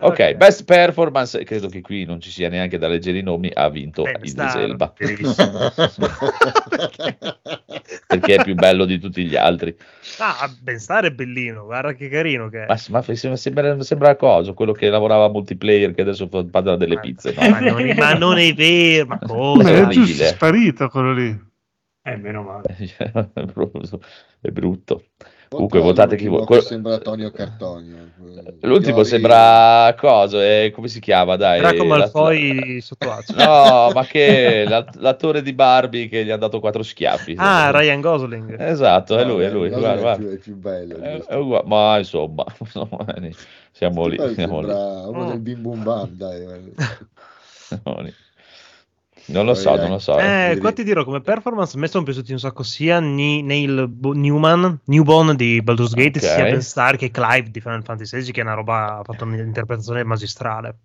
Ok, best performance, credo che qui non ci sia neanche da leggere i nomi, ha vinto Beh, Idris. Elba, perché è più bello di tutti gli altri. Ah, Ben Star è bellino, guarda che carino che è. Ma, ma sembra, sembra, sembra cosa? Quello che lavorava a multiplayer, che adesso fa- delle pizze. no? Ma non, è, ma non è vero, ma Ma cosa? giusto, è sparito quello lì. Eh, meno male. <laughs> è brutto. È brutto. Vota Comunque, votate chi vuole. che Sembra Tonio Cartonio. L'ultimo Chiori- sembra cosa? Eh, come si chiama? Dai, Draco la- Malfoy sotto acqua. No, ma che la- l'attore di Barbie che gli ha dato quattro schiaffi. Ah, Ryan Gosling. Esatto, è No, lui, è lui. Guarda, guarda. È, più, è più bello. È- è uguale, ma insomma, <laughs> siamo lì, siamo lì, uno del bim bum bam, dai. guarda. siamo lì. Non lo so, non lo so. Eh, vedi. qua ti dirò come performance a me sono piaciuti un sacco sia Ni- Neil Bo- Newman, Newborn di Baldur's Gate, Ok. sia Ben Star che Clive di Final Fantasy XVI, che è una roba, ha fatto un'interpretazione magistrale.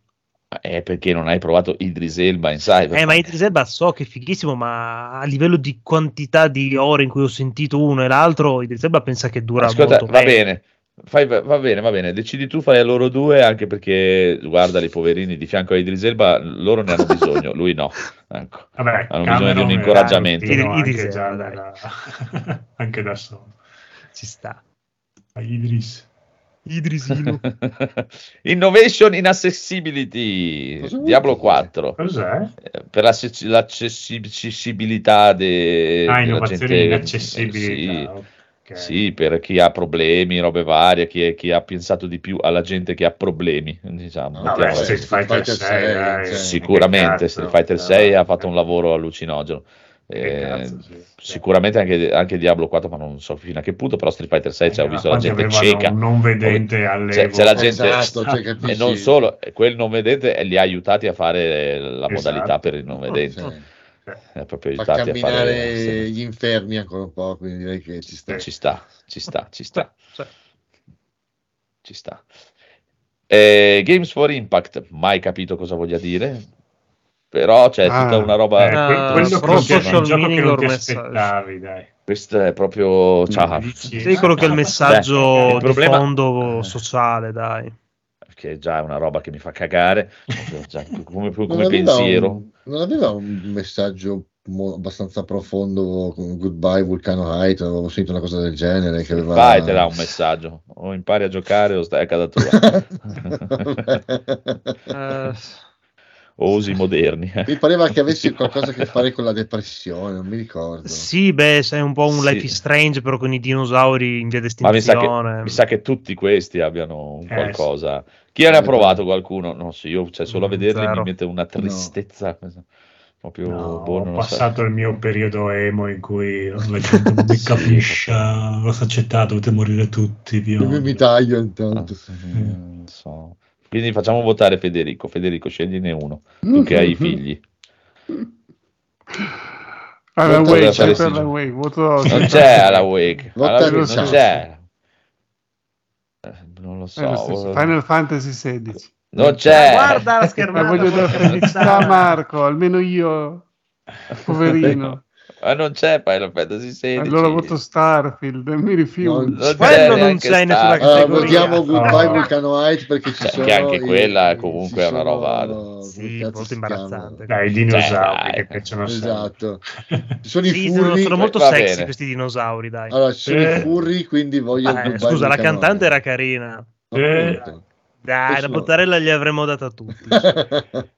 È perché non hai provato Idris Elba in Cyber. Eh, ma Idris Elba so che è fighissimo, ma a livello di quantità di ore in cui ho sentito uno e l'altro, Idris Elba pensa che dura Ascolta, molto va meglio. bene. Fai- va bene, va bene, decidi tu, fai a loro due, anche perché guarda i poverini di fianco a Idris Elba, loro ne hanno <laughs> bisogno, lui no. Ecco. Vabbè, Hanno bisogno di Cameron un incoraggiamento. Idrino Idris anche, Elba, già dai. da- <laughs> anche da solo. Ci sta. A Idris. Idrisino. <laughs> Innovation in Accessibility, Diablo dire? 4. Cos'è? Eh, per l'accessi- l'accessibilità de- Ah, della gente, in accessibilità. Ok. Sì, per chi ha problemi, robe varie, chi, chi ha pensato di più alla gente che ha problemi, diciamo. Vabbè, così. Street Fighter Street 6, Fighter dai, sei, cioè, Sicuramente Street Fighter 6 ha eh, fatto un lavoro allucinogeno. Eh, cazzo, sì. sicuramente anche, anche Diablo 4, ma non so fino a che punto, però Street Fighter 6 cioè, ho Eh, visto la gente cieca. un non vedente all'epoca. C'è- c'è la gente- Esatto, cioè, <laughs> E non solo, eh, quel non vedente eh, li ha aiutati a fare la Esatto. modalità per il non vedente. Sì. È proprio Fa camminare fare. gli infermi ancora un po', quindi direi che ci sta. Ci sta, ci sta, ci sta, <laughs> ci sta. Eh, Games for Impact, mai capito cosa voglia dire, però c'è Ah. tutta una roba. Eh, que- quello che però non ti- social gioco che non ti aspettavi, dai. Questo è proprio. Ciao. Dici, Sì, quello che è il ah, messaggio Beh, il di problema- fondo Eh. sociale, dai. Che già è una roba che mi fa cagare, <laughs> già come, come Non aveva pensiero. un- non aveva un messaggio mo- abbastanza profondo con Goodbye Vulcano Height, avevo sentito una cosa del genere che aveva... Vai, te dà un messaggio. O impari a giocare o stai a casa tua. <laughs> <laughs> Eh, o usi i moderni. eh. Mi pareva che avessi <laughs> qualcosa a che fare con la depressione, non mi ricordo. sì, beh, sei un po' un Sì. Life is Strange, però con i dinosauri in via Ma mi sa, d'estinzione. che, mi sa che tutti questi abbiano un Eh, qualcosa. Chi ne ha provato qualcuno? No, sì, io cioè, solo a Mm, vederli zero. mi mette una tristezza. <laughs> Proprio No, boh, non ho lo so. passato il mio periodo emo in cui <laughs> la gente non mi capisce, cosa accettate, dovete morire tutti. Io mi taglio Ah, intanto. sì, non so. Quindi facciamo votare Federico. Federico, scegliene uno. Tu che hai i figli. Alan Volta Wake, fare Alan sì. Wake, voto Non c'è alla Wake, alla non c'è. Eh, Non lo so. Final Fantasy XVI. Non c'è. Guarda la Ma schermata. voglio dare felicità a. Marco, almeno io, poverino. Ma non c'è Final Fantasy 16. Allora voto Starfield, mi rifiuto. No, Non Quello non c'è in nessuna. Allora, categoria. votiamo Goodbye No. Vulcano Heights perché ci Cioè, sono che anche i- quella comunque è una roba- Sì, molto imbarazzante. Dai, i dinosauri Cioè, che piacciono. Esatto. <laughs> Ci sono i Sì, sono, furri. sono molto va sexy bene. questi dinosauri, dai. Allora, ci sono Eh. i furri, quindi voglio Eh, Goodbye scusa, la cantante era carina. Eh. Dai, la bottarella gli avremmo data a tutti. <laughs>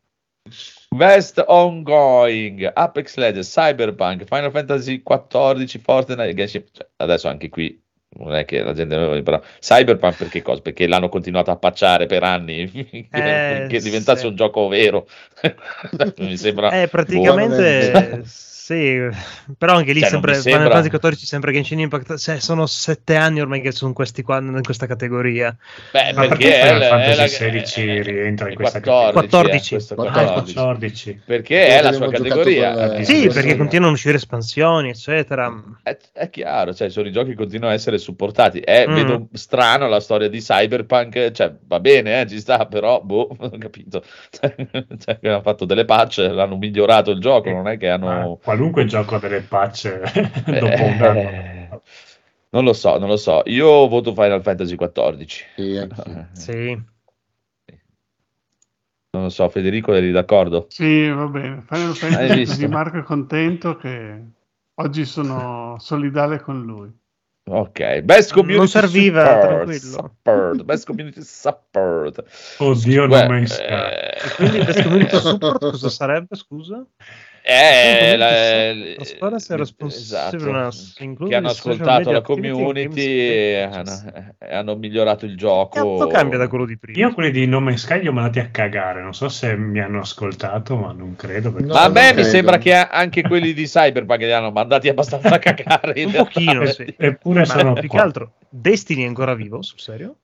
Best Ongoing, Apex Legends, Cyberpunk, Final Fantasy XIV, Fortnite, cioè, adesso anche qui non è che la gente però Cyberpunk perché cosa? Perché l'hanno continuato a pacciare per anni <laughs> Eh, che diventasse sì. un gioco vero. <laughs> Mi sembra Eh, praticamente Buonamente. Sì, però anche lì Cioè, sempre Final sembra- Fantasy XIV sempre Genshin Impact, cioè, sono sette anni ormai che sono questi qua in questa categoria. Beh, Ma perché perché è Final la- è Fantasy la- 16 è- rientra in è questa 14, categoria? eh, questo 14. Ah, 14. 14. Perché è la sua categoria. con le- Sì, Eh, perché continuano a uscire espansioni, eccetera. È, è chiaro, cioè, sono i giochi che continuano a essere supportati. Eh, Mm. Vedo strano la storia di Cyberpunk, cioè va bene, eh, ci sta, però, boh, <laughs> non ho capito. <laughs> Cioè, hanno fatto delle patch, l'hanno migliorato il gioco, non è che hanno... qualunque gioco ha delle patch <laughs> dopo un anno. Eh, non lo so, non lo so. Io voto Final Fantasy XIV. <laughs> Sì. Sì. Non lo so, Federico, eri d'accordo? Sì, va bene. Final Fantasy Marco è contento che oggi sono <laughs> solidale con lui. Ok, best community Non serviva, support, tranquillo. support, best community support. Oddio, Beh, non mi eh, E quindi Best Community Support cosa sarebbe, scusa? Eh, la, La squadra si è responsabile esatto, che hanno ascoltato la community e games hanno, e hanno migliorato il gioco. Cazzo cambia da quello di prima. Io quelli di No Man's Sky li ho mandati a cagare, non so se mi hanno ascoltato, ma non credo. No, Ma a me mi credo. sembra che anche quelli di Cyberpunk li hanno mandati abbastanza a cagare. Un pochino, sì. Eppure Ma sono più che qua. altro, Destiny è ancora vivo, sul serio?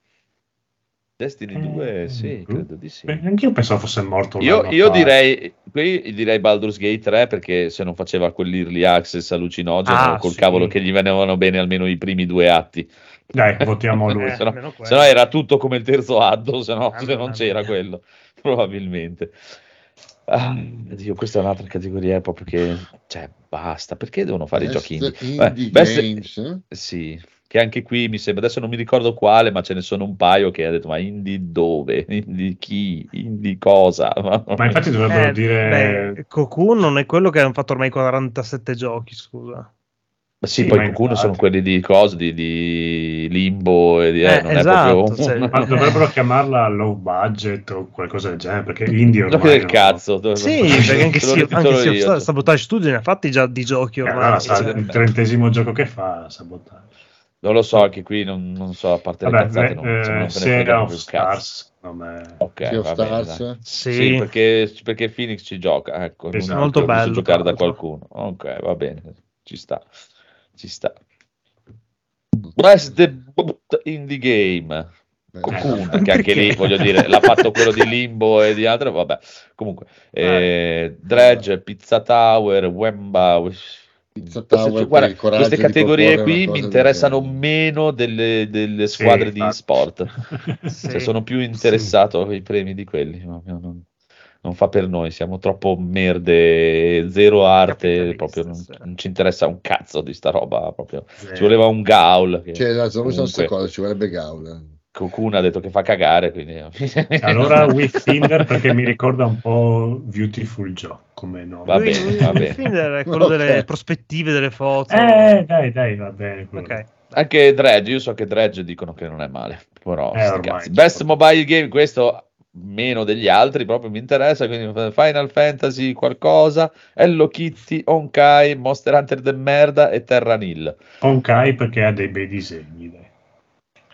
Destiny 2, sì, credo di sì. Eh, Anch'io pensavo fosse morto. Io, io direi, qui direi Baldur's Gate 3 perché se non faceva quell'early access allucinogeno Ah, col sì. cavolo che gli venivano bene almeno i primi due atti. Dai, votiamo lui. Eh, <laughs> se, no, se era tutto come il terzo atto, se, no, Ah, se non c'era mia. quello, <laughs> probabilmente. Ah, Dio, questa è un'altra categoria proprio che, cioè, basta, perché devono fare i Best giochi indie? indie Beh, best- games, eh? Sì, che anche qui mi sembra, adesso non mi ricordo quale, ma ce ne sono un paio che ha detto, ma indie dove? <laughs> Indie chi? Indie cosa? <laughs> Ma infatti dovrebbero Eh, dire... beh, Cocoon non è quello che hanno fatto ormai 47 giochi, scusa. Ma sì, Sì, poi infatti. sono quelli di cose, di, di Limbo, e di, eh, Eh, non esatto, è proprio... cioè, Ma dovrebbero chiamarla low budget o qualcosa del genere, perché indie ormai... Giochi del non- cazzo. dove- Sì, perché anche rititolo anche io. Sa- Sabotage Studio ne ha fatti già di giochi Eh, ormai. allora sarà cioè, il trentesimo gioco che fa, sabotaggio. Non lo so, anche qui non, non so, a parte le Vabbè, cazzate, beh, non, non eh, se ne of. Stars, me... Ok, Sea of va bene, Stars. sì, Sì, perché, perché Phoenix ci gioca, ecco, Esatto. Molto bello, giocare da qualcuno. Ok, va bene, ci sta, ci sta. Best debut indie game. Beh, Cocoon, eh, <laughs> che anche lì voglio dire, l'ha fatto quello di Limbo e di altre, vabbè. Comunque, eh, Dredge, Pizza Tower, Wemba. Guarda, queste di categorie qui mi interessano meno delle, delle Sì, squadre di infatti. sport. <laughs> sì. Cioè, sono più interessato ai premi di quelli. ma non, non fa per noi, siamo troppo merde, zero arte, proprio non, sì. non ci interessa un cazzo di sta roba. Proprio. Ci voleva un Gaul. Che Cioè, esatto, non so questa comunque cosa, ci vorrebbe Gaul. Cocoon ha detto che fa cagare. Quindi... Allora With Tinder perché mi ricorda un po' Beautiful Joe come nome. Va Lui- bene, lui- va lui bene. Finder è <laughs> quello Ok. delle prospettive delle foto. Eh, dai, dai, va bene. quello. ok. Anche Dredge, io so che Dredge dicono che non è male. Però, Eh, ormai, Best mobile game, questo meno degli altri, proprio mi interessa. Quindi Final Fantasy, qualcosa, Hello Kitty, Honkai, Monster Hunter de merda e Terranil. Honkai perché ha dei bei disegni. Dai.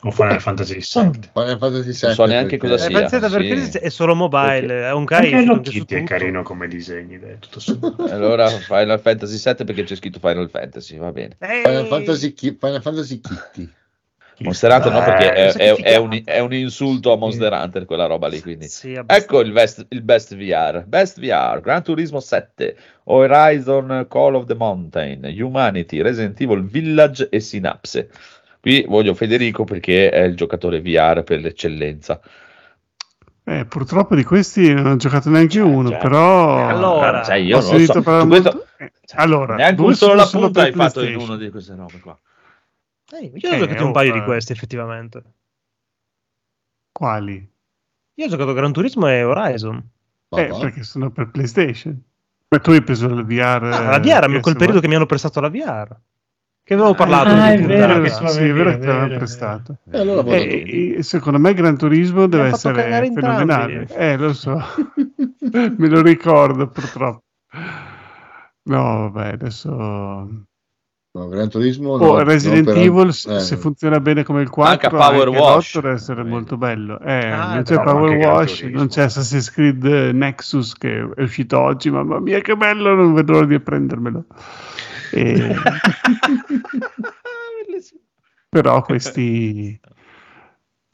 O Final Fantasy VII. Final Fantasy VII so neanche perché- cosa Eh, sia, pensate perché sì. è solo mobile, è un Kai Anche è Kitty è carino come disegni. Dai, tutto sommato. <laughs> Allora Final Fantasy 7 perché c'è scritto Final Fantasy, va bene. Ehi! Final Fantasy, Ki- Final Fantasy Kitty. Monster Hunter no, Eh, perché è, è- è sacrificato. un, è un insulto a Monster Hunter quella roba lì. Quindi. Sì. Ecco il best, il best VR. Best VR, Gran Turismo 7, Horizon Call of the Mountain, Humanity, Resident Evil Village e Synapse. Qui voglio Federico perché è il giocatore VR per l'eccellenza. Eh, purtroppo di questi non ho giocato neanche Cioè, uno, cioè. però Allora, Cioè, io ho non so. molto- questo- eh, allora, Neanche un solo la punta hai fatto in uno di queste robe qua. Eh, io ho Eh, giocato un oh, paio di eh. questi effettivamente. Quali? Io ho giocato Gran Turismo e Horizon. Eh, va. perché sono per PlayStation. Ma tu hai preso la VR? Ah, la VR, quel PS1? periodo che mi hanno prestato la VR. Che avevo parlato Ah, di è vero che Sì, è vero che prestato. E allora Eh, eh, secondo me Gran Turismo deve essere fenomenale. Eh, lo so. <laughs> Me lo ricordo purtroppo. No, vabbè, adesso... No, Gran Turismo Oh, no, Resident no, Evil, eh, se funziona bene come il 4, Manca Power anche Wash. l'8 deve essere molto bello. Eh, Ah, non c'è Power anche Wash, non c'è Assassin's Creed Nexus che è uscito oggi, mamma mia che bello, non vedo l'ora di prendermelo. E- <laughs> però questi...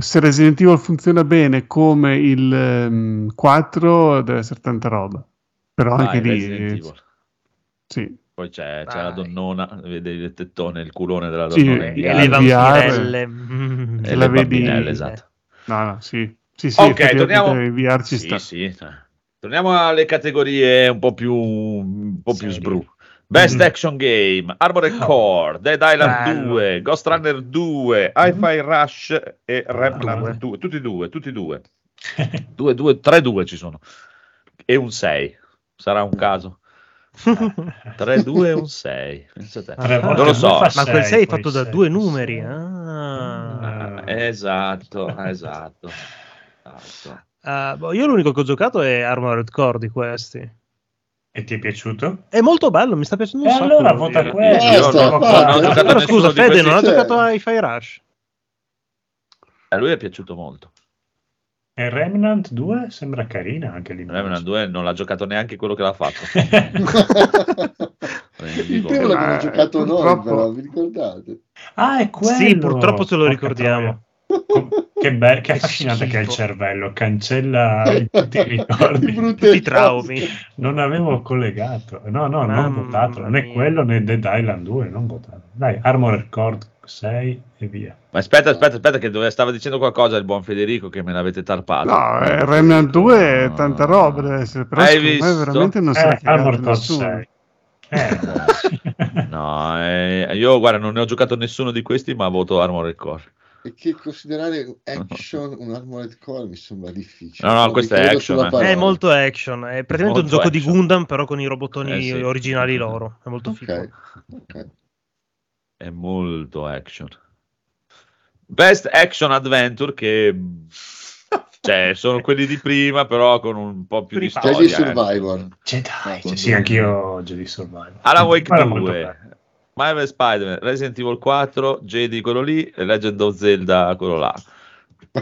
Se Resident Evil funziona bene come il ehm, 4 deve essere tanta roba. Però anche Vai, lì... Resident eh, Evil. sì. Poi c'è, c'è la donnona, vedi il tettone, il culone della Sì, donnona. in E le vampirelle. Mm. E le la vedi- bambinelle, esatto. No, no, sì. Sì, sì, Ok, torniamo- in VR ci Sì, sta. sì. Torniamo alle categorie un po' più, un po' più sbru. Best Mhm. Action Game, Armored Oh. Core, Dead Island Bello. 2, Ghost Runner 2, Hi-Fi Rush e Remnant Due. 2. Tutti e due, tutti e due. <laughs> Due, due, tre due ci sono. E un 6. Sarà un caso. <laughs> 3, 2 e un 6. Pensate. Tre volte Non lo so. Ma quel sei, 6 è fatto da due numeri. Ah. Ah, esatto, esatto. <laughs> esatto. Boh, io l'unico che ho giocato è Armored Core di questi. E ti è piaciuto? È molto bello, mi sta piacendo E un sacco. allora vota dire. quello. Io non, non Però nessuno scusa, Fede, non ha giocato a Hi-Fi Rush. A lui è piaciuto molto. E Remnant 2 sembra carina anche lì. Remnant 2 non l'ha giocato neanche quello che l'ha fatto. il primo l'abbiamo giocato noi, purtroppo- però, vi ricordate? ah, è quello. Sì, purtroppo ce lo ricordiamo. Che, be- che Che affascinante che è il cervello, cancella <laughs> tutti i ricordi. brutte Tutti i traumi. Non avevo collegato, no, no, non Mamma votato, né mia. quello né Dead Island 2, non votato. Dai, Armored Core 6 e via. Ma aspetta, aspetta, aspetta, che dove stava dicendo qualcosa il buon Federico che me l'avete tarpato. No, eh, Remnant 2 è tanta roba, deve essere, però Hai visto? veramente non Eh, Armored Core nessuno. 6. <laughs> Eh, No, eh, io guarda, non ne ho giocato nessuno di questi, ma voto Armored Core. E che considerare action <laughs> un Armored Core mi sembra difficile. No, no, Non questo è action, eh. È molto action, è praticamente un Molto gioco di action. Gundam però con i robottoni Eh, sì. originali loro. È molto figo. Ok, ok. È molto action. Best Action Adventure che... Cioè, sono quelli di prima, però con un po' più di Jedi storia. Jedi ecco. Survivor. Jedi, Ah, cioè, sì, anch'io Jedi Survivor. Alan Wake Guarda, molto 2, bello. Marvel Spider-Man, Resident Evil 4, Jedi quello lì, e Legend of Zelda quello là.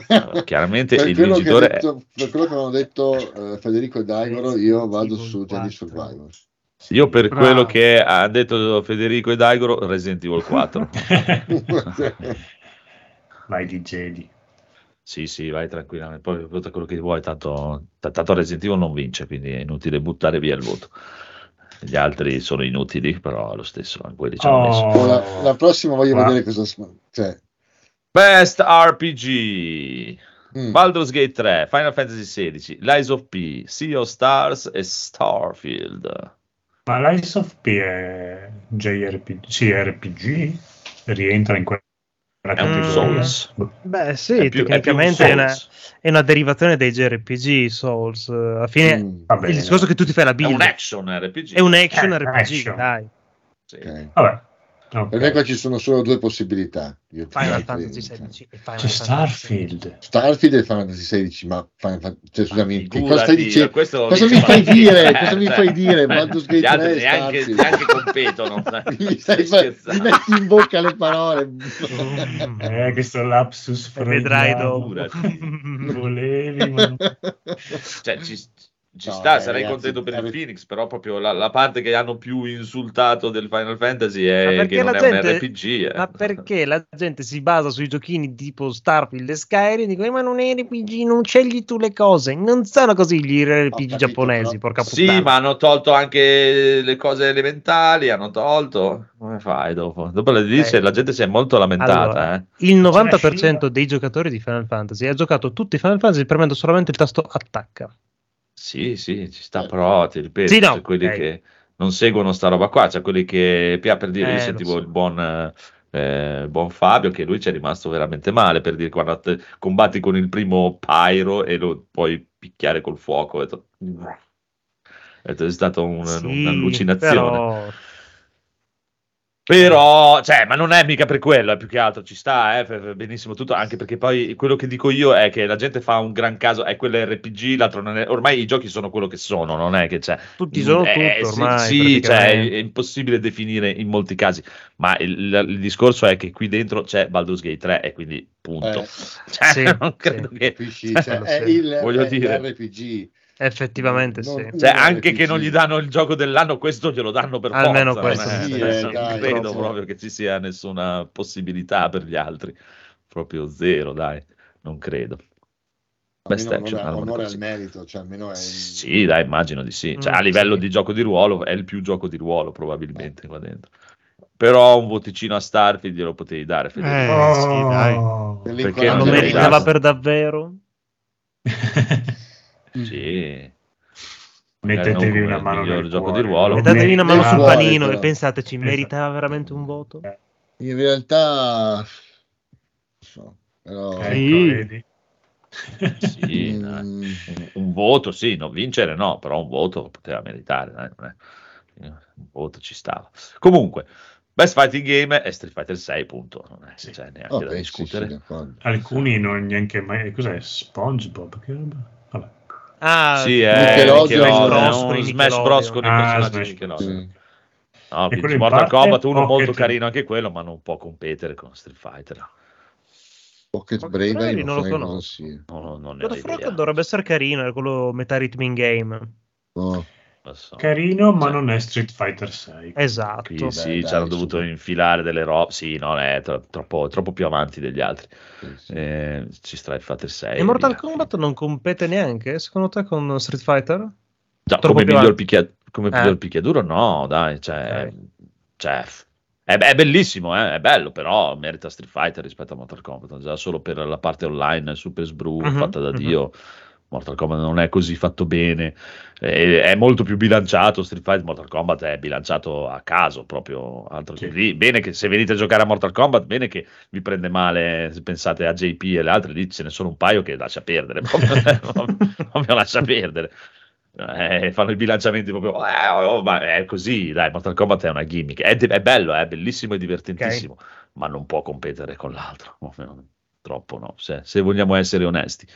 Allora, chiaramente il vincitore detto, per quello che avevano detto eh, Federico e Daigoro, io vado su Jedi Survivor. Io per Bravo. quello che ha detto Federico e Daigoro, Resident Evil 4. <laughs> Vai di Jedi. sì, sì, vai tranquillamente, poi vota quello che vuoi, tanto, tanto Resident Evil non vince, quindi è inutile buttare via il voto. Gli altri sono inutili, però lo stesso, quelli ci hanno messo. Oh, la, la prossima voglio Wow. vedere cosa... s- Cioè, Best RPG. mm. Baldur's Gate 3, Final Fantasy XVI, Lies of P, Sea of Stars e Starfield. Ma l'Ice of P è JRPG? Sì, RPG? Rientra in quella È un? Souls. Beh, sì, È più- è più un tecnicamente è, una, è una derivazione dei JRPG Souls. Alla fine Mm, il discorso è che tu ti fai la È build. un action RPG. È un action Eh, RPG, action. dai. Sì. ok. Vabbè. Ok. Per me qua ci sono solo due possibilità. Io Final Fantasy cioè, 16 e Final Fantasy Starfield. Starfield e Final Fantasy 16, ma Final cioè, scusami, che cosa stai dicendo? Cosa mi fai dire? Cosa mi cioè, fai dire? Baldur's Gate gli altri 3 neanche, neanche competono. <laughs> mi, Stai stai fa- mi scherzando. metti in bocca le parole. Mm. Eh, questo lapsus E vedrai dopo. Volevi, ma... Cioè, ci- ci No, sta, beh, sarei ragazzi, contento per il avete- Phoenix, però proprio la, la parte che hanno più insultato del Final Fantasy è che non è un RPG. eh. Ma perché la gente si basa sui giochini tipo Starfield e Skyrim e dico "Eh, ma non è RPG, non scegli tu le cose. Non sono così gli RPG capito, giapponesi, però- porca Sì, puttana. ma hanno tolto anche le cose elementali, hanno tolto. Come fai dopo? Dopo la, lì Eh. la gente si è molto lamentata. Allora, eh. il C'era 90% Shiva. dei giocatori di Final Fantasy ha giocato tutti i Final Fantasy premendo solamente il tasto attacca. Sì, sì, ci sta, Eh, però ti ripeto, Sì, no, c'è quelli ok. che non seguono sta roba qua, c'è quelli che, Pia, per dire, Eh, io sentivo so. il buon, eh, buon Fabio che lui ci è rimasto veramente male, per dire quando te- combatti con il primo Pyro e lo puoi picchiare col fuoco, ho detto, è stata un- Sì, un'allucinazione. però- Però, cioè, ma non è mica per quello, è più che altro ci sta, eh, benissimo tutto, anche perché poi quello che dico io è che la gente fa un gran caso, è quello RPG, l'altro non è, ormai i giochi sono quello che sono, non è che c'è... Tutti sono eh, tutto ormai, Sì, cioè, è, è impossibile definire in molti casi, ma il, il discorso è che qui dentro c'è Baldur's Gate 3 e quindi punto. Eh, <laughs> Cioè, Sì, non credo sì. che... capisci? cioè, Cioè, è il Voglio è dire. l'RPG. Effettivamente Non- sì. Cioè, anche che non gli danno il gioco dell'anno, questo glielo danno per Almeno forza. questo non, è- sì, non eh, dai, credo proprio. proprio che ci sia nessuna possibilità per gli altri. Proprio zero, dai, non credo. Best action, onore, onore al merito, cioè almeno è Sì, dai, immagino di sì. Cioè, Mm, a livello sì. di gioco di ruolo è il più gioco di ruolo, probabilmente qua dentro. Però un voticino a Starfield glielo potevi dare, Federico. Eh, sì, dai. Oh. Per Perché non meritava per davvero? <laughs> Sì. Magari non Mettetevi una il mano miglior nel gioco cuore, di ruolo. Datevi una mano sul panino e però. pensateci, Esatto. meritava veramente un voto? In realtà, non so, però, ecco, Sì. vedi? Sì, <laughs> mm, un, un voto, sì, non vincere no, però un voto poteva meritare, dai, non è- un voto ci stava. Comunque, Best Fighting Game è Street Fighter 6, punto, non è, Sì. c'è neanche vabbè, da sì, sì, discutere. d'accordo. Alcuni non neanche mai. Cos'è? SpongeBob? Che roba? Ah, sì, è Bros un con i Smash Bros con i Ah, personaggi Nickelodeon. Sì. No, Mortal parte Kombat uno molto Pocket- carino anche quello, ma non può competere con Street Fighter. Pocket magari non lo che conosco. sia. No, no, non idea. dovrebbe essere carino, è quello metà rhythm game. No. So. Carino, ma Cioè, non è Street Fighter 6. Esatto. Qui Beh, sì, ci hanno dovuto infilare delle robe. Sì, no, è tro- troppo, troppo più avanti degli altri. Sì, sì. Eh, ci Street Fighter 6. E Mortal via. Kombat non compete neanche, secondo te, con Street Fighter? Già, come miglior, picchia- come Eh. miglior picchiaduro, no, dai, cioè, Ok. cioè, è, è bellissimo, eh, è bello, però merita Street Fighter rispetto a Mortal Kombat, già solo per la parte online, Super Sbru, Mhm, fatta da mhm. Dio. Mortal Kombat non è così fatto bene, è, è molto più bilanciato. Street Fighter Mortal Kombat è bilanciato a caso, proprio altro Sì. che lì. Bene che se venite a giocare a Mortal Kombat, bene che vi prende male se pensate a JP e le altre, lì ce ne sono un paio che lascia perdere, <laughs> proprio, lascia perdere. Eh, fanno i bilanciamenti proprio, eh, oh, ma è così, dai, Mortal Kombat è una gimmick, è, è bello, è bellissimo e divertentissimo, ma non può competere con l'altro, <laughs> troppo no, se, se vogliamo essere onesti.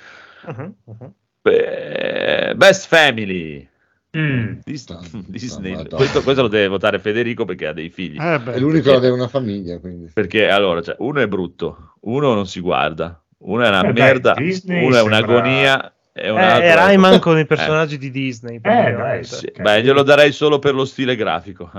Mhm, mhm. Beh, Best Family. Mm. Disney. <laughs> Madonna. Questo, questo lo deve votare Federico perché ha dei figli. Eh, beh, È l'unico perché- ad avere una famiglia, quindi. Perché allora, cioè, uno è brutto, uno non si guarda, uno è una Eh, dai, merda, Disney uno è sembra- un'agonia e un Eh, altro è Rayman Eh, con i personaggi di Disney. dai, praticamente. sì. Beh, glielo darei solo per lo stile grafico.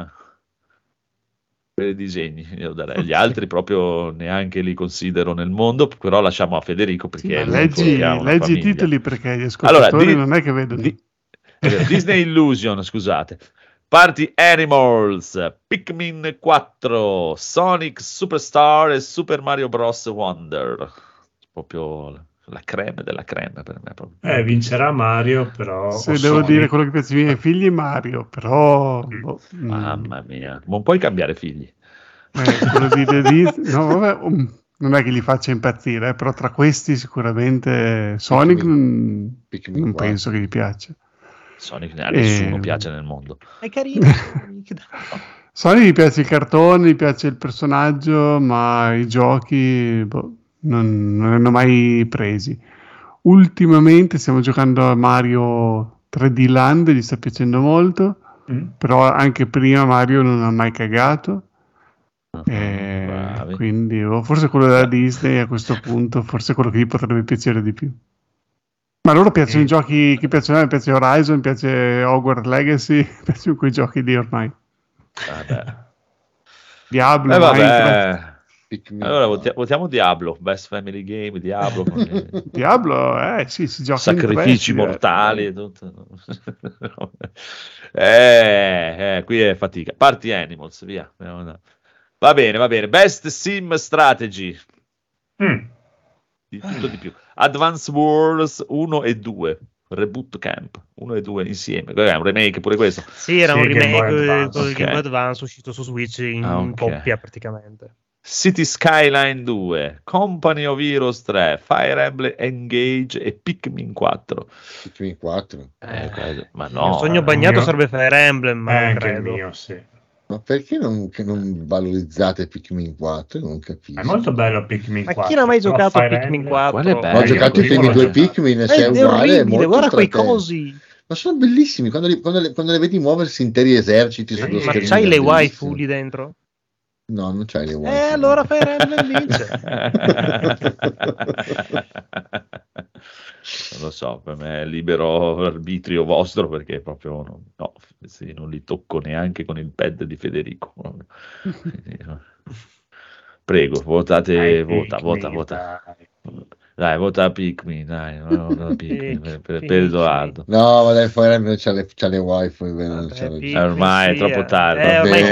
Per i disegni, glielo darei. Gli altri proprio neanche li considero nel mondo, però lasciamo a Federico sì, perché l'unico leggi, leggi i titoli perché gli ascoltatori di- non è che vedono. di- Disney Illusion, scusate. Party Animals, Pikmin 4, Sonic Superstar e Super Mario Bros. Wonder. Proprio la creme della creme per me. Proprio. Eh, vincerà Mario, però. Se devo Sonic. dire quello che piace ai miei figli Mario, però boh, mm, Mamma mia, non puoi cambiare figli. eh, quello di The Disney- no, vabbè, um, non è che li faccia impazzire, eh, però tra questi sicuramente Sonic Pikmin. mm, Pikmin non 4. penso che gli piaccia. Sonic a nessuno Eh, piace nel mondo. È carino. <laughs> Sonic gli piace il cartone, gli piace il personaggio, ma i giochi boh, non, non hanno mai presi. Ultimamente stiamo giocando a Mario 3D Land, gli sta piacendo molto, Mm. però anche prima Mario non ha mai cagato. Eh, Bravi. quindi oh, forse quello della Disney a questo <laughs> punto, forse quello che gli potrebbe piacere di più. Ma loro piacciono Sì. i giochi che piacciono a me, piace Horizon, piace Hogwarts Legacy, <laughs> piacciono quei giochi lì ormai. Vabbè. Diablo, Eh, Minecraft. Pikmin Allora 4. voti- votiamo Diablo, Best Family Game, Diablo, con <laughs> i Diablo, eh sì, si gioca sacrifici si mortali e tutto. <laughs> eh, eh, qui è fatica. Party Animals, via. Va bene, va bene. Best Sim Strategy, Mm. di tutto di più. Advance Wars 1 e 2. Reboot Camp 1 e 2 insieme. È un remake pure questo. Sì, era Sì, un remake del ok. Game Boy Advance uscito su Switch in Ah, ok. coppia praticamente. City Skyline 2, Company of Heroes 3, Fire Emblem Engage e Pikmin 4. Pikmin 4. Eh, quello- ma il no, sogno eh, bagnato mio- sarebbe Fire Emblem, ma Eh, il credo. mio, sì. Ma perché non, che non valorizzate Pikmin 4? Non capisco. È molto bello Pikmin Ma 4. chi non ha mai giocato a Pikmin Emblem- 4? Quello è bello. Ho Eh, giocato io i primi due. Pikmin e Eh, sei è uguale. è orribile, molto guarda quei cosi. Ma sono bellissimi quando li, quando le- quando le vedi muoversi interi eserciti Sì, sullo ma Ma schermo. c'hai le waifu lì dentro? No, non c'hai le waifu. Eh, allora Fire Emblem vince. non lo so, per me è libero arbitrio vostro perché proprio no, no, sì, non li tocco neanche con il pad di Federico. <laughs> Prego, votate, Dai, vota, vota, vota. Dai. Vota Pikmin, dai, vota Pikmin <laughs> per, per, per Edoardo. No, ma dai, Fire c'ha le, c'ha le vero, Vabbè, c'ha le- Pikmin, Eh, ormai è troppo eh. tardi, Eh, va ormai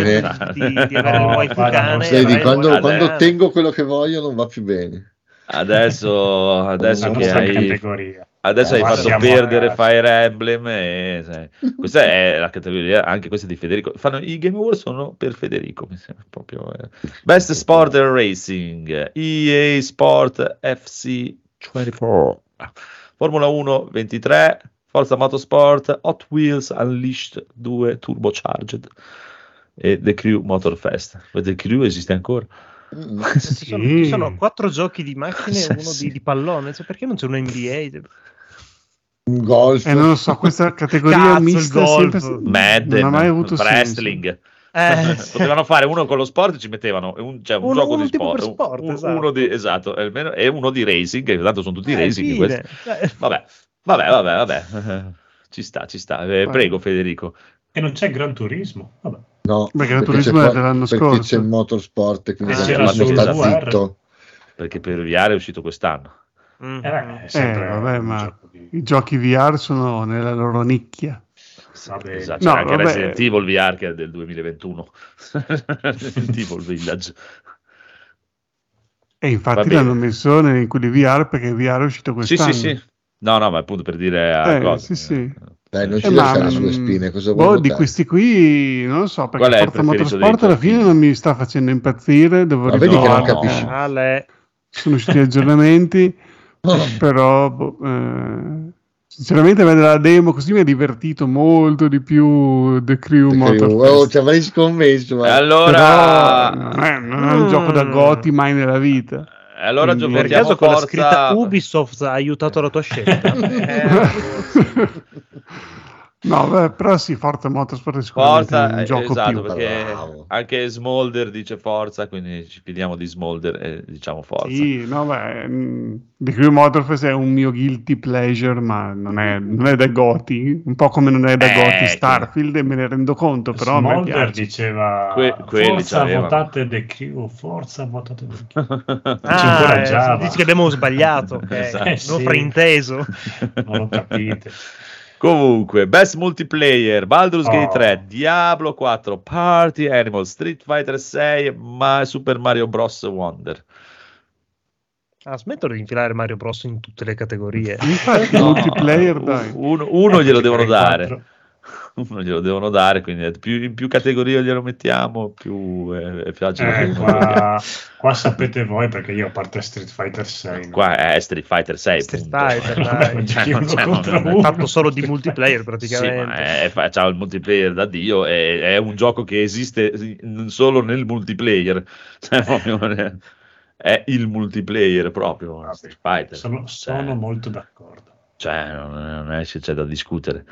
di, <laughs> di, No, guarda, cane. Il quando, ottengo quello che voglio non va più bene. Adesso, <laughs> adesso La che hai, categoria. Adesso hai Eh, fatto siamo perdere ragazzi. Fire Emblem e, sai, questa è la categoria anche questa di Federico fanno, i Game Award sono per Federico mi sembra proprio eh. Best Sport Racing EA Sport FC 24 Formula 1 23 Forza Motorsport Hot Wheels Unleashed 2 Turbocharged e The Crew Motorfest The Crew esiste ancora? Mm. Ci sono, ci sono Sì. quattro giochi di macchine e Sì, uno sì. di, di pallone. Cioè, perché non c'è un NBA? Golf. E non lo so, questa <laughs> categoria Cazzo, mista golf. sempre... Madden, non ha mai avuto wrestling. Eh, <laughs> Potevano fare uno con lo sport, ci mettevano un, cioè, un Uno- gioco uno di sport, sport, un- esatto. uno di, esatto, e almeno- e uno di racing, che tanto sono tutti eh, racing. Cioè, Vabbè, vabbè, vabbè, vabbè. <laughs> Ci sta, ci sta. Eh, prego Federico. E non c'è Gran Turismo. Vabbè. No, Perché il c'è turismo è dell'anno perché scorso. c'è il motorsport, quindi Eh, c'era sul sta zitto. Perché per VR è uscito quest'anno. mm, Eh, sempre Eh, vabbè, ma i giochi VR sono nella loro nicchia. Va bene. Esatto, No, c'è anche vabbè. Resident Evil VR che è del 2021. <laughs> Resident Evil Village. E infatti l'hanno messo in quelli VR perché VR è uscito Sì, quest'anno. sì, sì. No, no, ma appunto per dire a Eh, cosa. sì, sì. Dai, non Eh, ci ma, lasciare sulle mm, spine, cosa boh, di questi qui non lo so perché Qual Forza Motorsport alla fine non mi sta facendo impazzire devo Ma vedi che non capisci. Ale, sono usciti gli aggiornamenti <laughs> <laughs> però boh, eh, sinceramente vedere la demo così mi ha divertito molto di più The Crew io- Motorfest oh, ci avrei scommesso, ma... Allora, Però non è, non è un Mm. gioco da goti mai nella vita allora Quindi- per giochiamo caso Forza... scritta Ubisoft ha aiutato la tua scelta? <laughs> Eh, no beh, però sì Forza Motorsport è sicuramente Forza, un eh, gioco esatto, più perché Bravo. anche Smolder dice Forza, quindi ci fidiamo di Smolder e diciamo Forza. Sì, no, beh, The Crew Motorfest è un mio guilty pleasure, ma non è, non è da Goti, un po' come non è da Eh, Goti che- Starfield, e me ne rendo conto, però a me Smolder piace. diceva Que- quelli forza votate The Crew, forza votate The Crew. <laughs> Ci ah, incoraggiava. eh, dici che abbiamo sbagliato, <laughs> ok? Esatto. non Eh, sì. frainteso. Non lo capite. <laughs> Comunque, Best Multiplayer, Baldur's Oh. Gate 3, Diablo 4, Party Animal, Street Fighter 6, ma Super Mario Bros. Wonder. Ah, smetto di infilare Mario Bros in tutte le categorie. Infatti, No, multiplayer, dai. Uno, uno Eh, glielo devono dare. Uno glielo devono dare, quindi più, in più categorie glielo mettiamo, più è, è facile. Eh, qua, <laughs> qua sapete voi perché io a parte Street Fighter 6 no? Qua è Street Fighter 6. Street punto. Fighter, Cioè, <laughs> dai. cioè, non c'è- non- uno. Fatto solo di <laughs> multiplayer Sì, praticamente. ma è, c'ha il multiplayer da Dio, è, è un gioco che esiste non solo nel multiplayer, cioè, proprio, è il multiplayer proprio, Street Fighter. sono, sono Cioè, molto d'accordo. cioè, non, non è che c'è da discutere.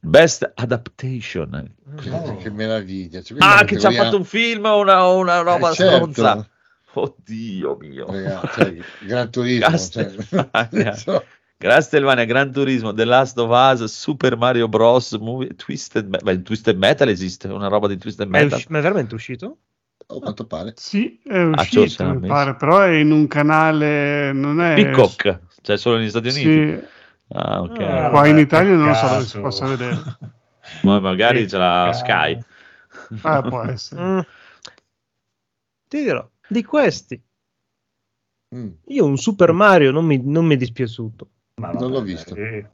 Best Adaptation. Oh. Che meraviglia. Cioè, Ah, che ci ha fatto un film o una, una roba Eh, certo. stronza? Oddio mio. Cioè, Gran Turismo. Cioè, Castagna. <laughs> so- Castlevania, Gran Turismo, The Last of Us, Super Mario Bros. Movie, Twisted, beh, Twisted Metal esiste, una roba di Twisted È, Metal. usci- ma è veramente uscito? Oh, quanto pare. Sì, è Ah, uscito, messi. pare, però è in un canale, non è... Peacock, cioè solo negli Stati Uniti. Sì, Ah, ok. Ah, qua in Italia non lo so dove si possa vedere. <laughs> Ma magari c'è la. Sky. Ah, può essere. Mm. Ti dirò, di questi, Mm. io un Super Mario non mi, non mi è dispiaciuto. Ma Non l'ho visto. eh,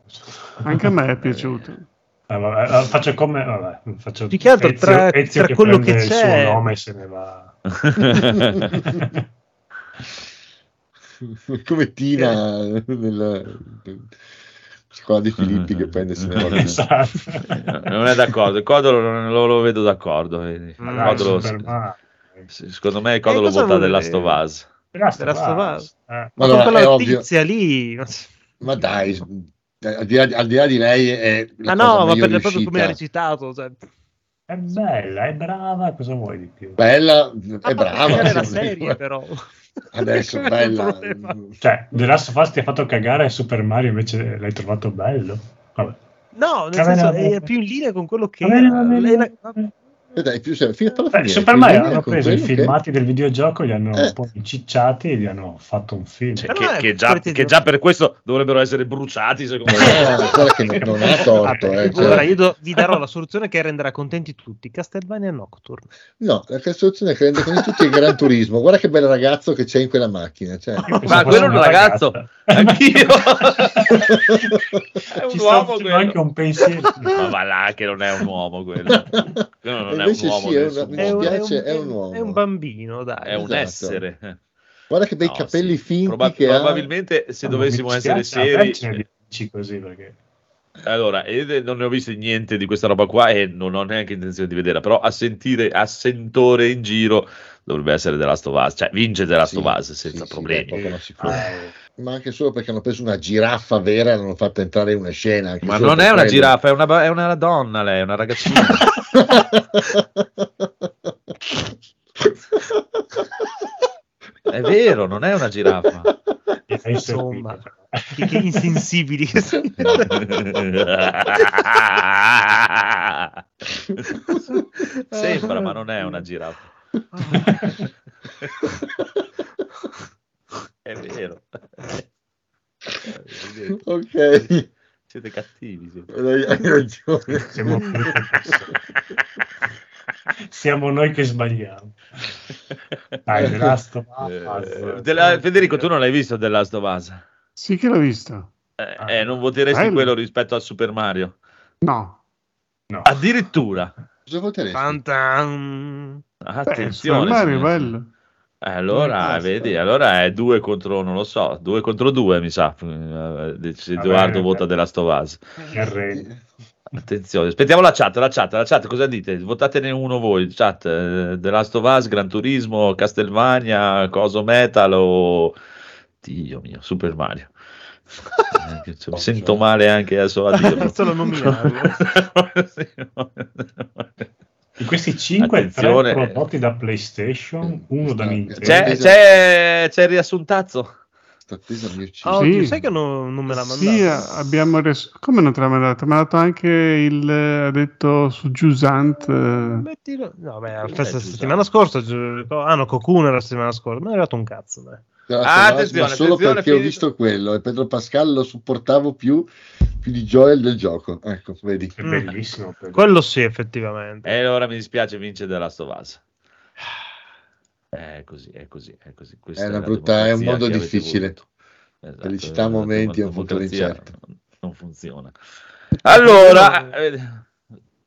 Anche a me è piaciuto. eh, vabbè, eh, faccio come vabbè, faccio Più che altro Ezio- tra- Ezio tra quello prende che il c'è- suo nome se ne va <laughs> <laughs> Come Tina nel, scuola di Filippi che prende se ne va <laughs> esatto non è d'accordo, il Codolo non lo, lo vedo d'accordo. Dai, Codolo- secondo me il Codolo Eh, vota of Us. Us. Eh, Ma Allora, quella tizia lì... Ma dai, al di, là, al di là di lei è la Ah cosa no, ma per, proprio come ha recitato. Cioè, è bella, è brava, cosa vuoi di più? Bella, Ah, è brava. la sì. <laughs> serie però. Adesso <laughs> è bella. Cioè, The Last of Us ti ha fatto cagare e Super Mario invece l'hai trovato bello? Vabbè. No, nel senso è più in linea con quello che Va bene, era. va bene, Eh, dai, più se- fino alla Beh, fine, Super Mario hanno preso i quello che- filmati del videogioco, li hanno Eh. un po' incicciati e gli hanno fatto un film. Cioè, che, è- che già, che già per questo dovrebbero essere bruciati, secondo me. che non, non ha <laughs> torto. Eh, cioè- allora io do- vi darò la soluzione che renderà contenti tutti. Castlevania Nocturne. No, la soluzione che rende con tutti il Gran Turismo. Guarda che bel ragazzo che c'è in quella macchina. Cioè. Io Ma quello è un ragazzo. Anch'io. <laughs> è un Ci uomo quello. anche un pensiero. Ma va là che non è un uomo quello. Quello non è Invece sì, è una- Mi È un, uomo. è un- dispiace, è un uomo. è un bambino, dai. È un Esatto. essere. Guarda che bei No, capelli sì. finti Proba- che ha. probabilmente se No, dovessimo essere dispiace, seri dici così perché allora io non ne ho visto niente di questa roba qua e non ho neanche intenzione di vederla però a sentire a sentore in giro dovrebbe essere The Last of Us cioè vince The Last Sì, of Us senza sì, sì, problemi ma sicuro. eh, Ma anche solo perché hanno preso una giraffa vera e l'hanno fatta entrare in una scena. anche ma non è una quello. giraffa è una, è una donna lei è una ragazzina <laughs> è vero non è una giraffa Insomma. Che, che insensibili che sono. <laughs> Sembra, ma non è una giraffa. È vero. Ok, Siete cattivi. siete. hai hai ragione. <laughs> Siamo, siamo noi che sbagliamo. Dai, The Last of Us. Eh, della- Federico, tu non l'hai visto The Last of Us? Sì che l'ho visto. Eh, eh, non voteresti Bello. quello rispetto a Super Mario? No. No. Addirittura. Cosa voteresti? Tantan. Beh, Attenzione. Super Mario bello. Eh, allora, Basta. vedi, allora è due contro, non lo so, due contro due, mi sa. Eh, Se Edoardo vota The Last of Us. Mi arrendo. Attenzione, aspettiamo la chat, la chat, la chat, cosa dite? Votatene uno voi, chat, eh, The Last of Us, Gran Turismo, Castlevania, Coso Metal o... Dio mio, Super Mario. Cioè, mi <laughs> sento male anche adesso a dirlo. <laughs> Solo nominarlo. <laughs> Di questi 5, Attenzione. 3 prodotti da PlayStation, uno da Nintendo. C'è, c'è, c'è il riassuntazzo? Sta attesa mi uccide. Oh, Sì. sai che non, non me l'ha mandato? Sì, a- abbiamo res- come non te l'ha mandato? Mi ha dato anche il ha detto su Jusant. eh, Mettilo... No, beh, la settimana scorsa. gi- Ah, no, Cocoon era la settimana scorsa. Mi è arrivato un cazzo. Dai. Last Ah, attenzione, ma solo attenzione, perché ho visto quello e Pedro Pascal lo supportavo più, più di Joel del gioco. Ecco, vedi. È bellissimo. quello. Quello sì, effettivamente. E allora mi dispiace, vince The Last of Us. È così, è così, è così. Questa È una la brutta- è un avete difficile. Esatto, Felicità a momenti, è un futuro democrazia incerto. Non, non funziona. Allora, eh,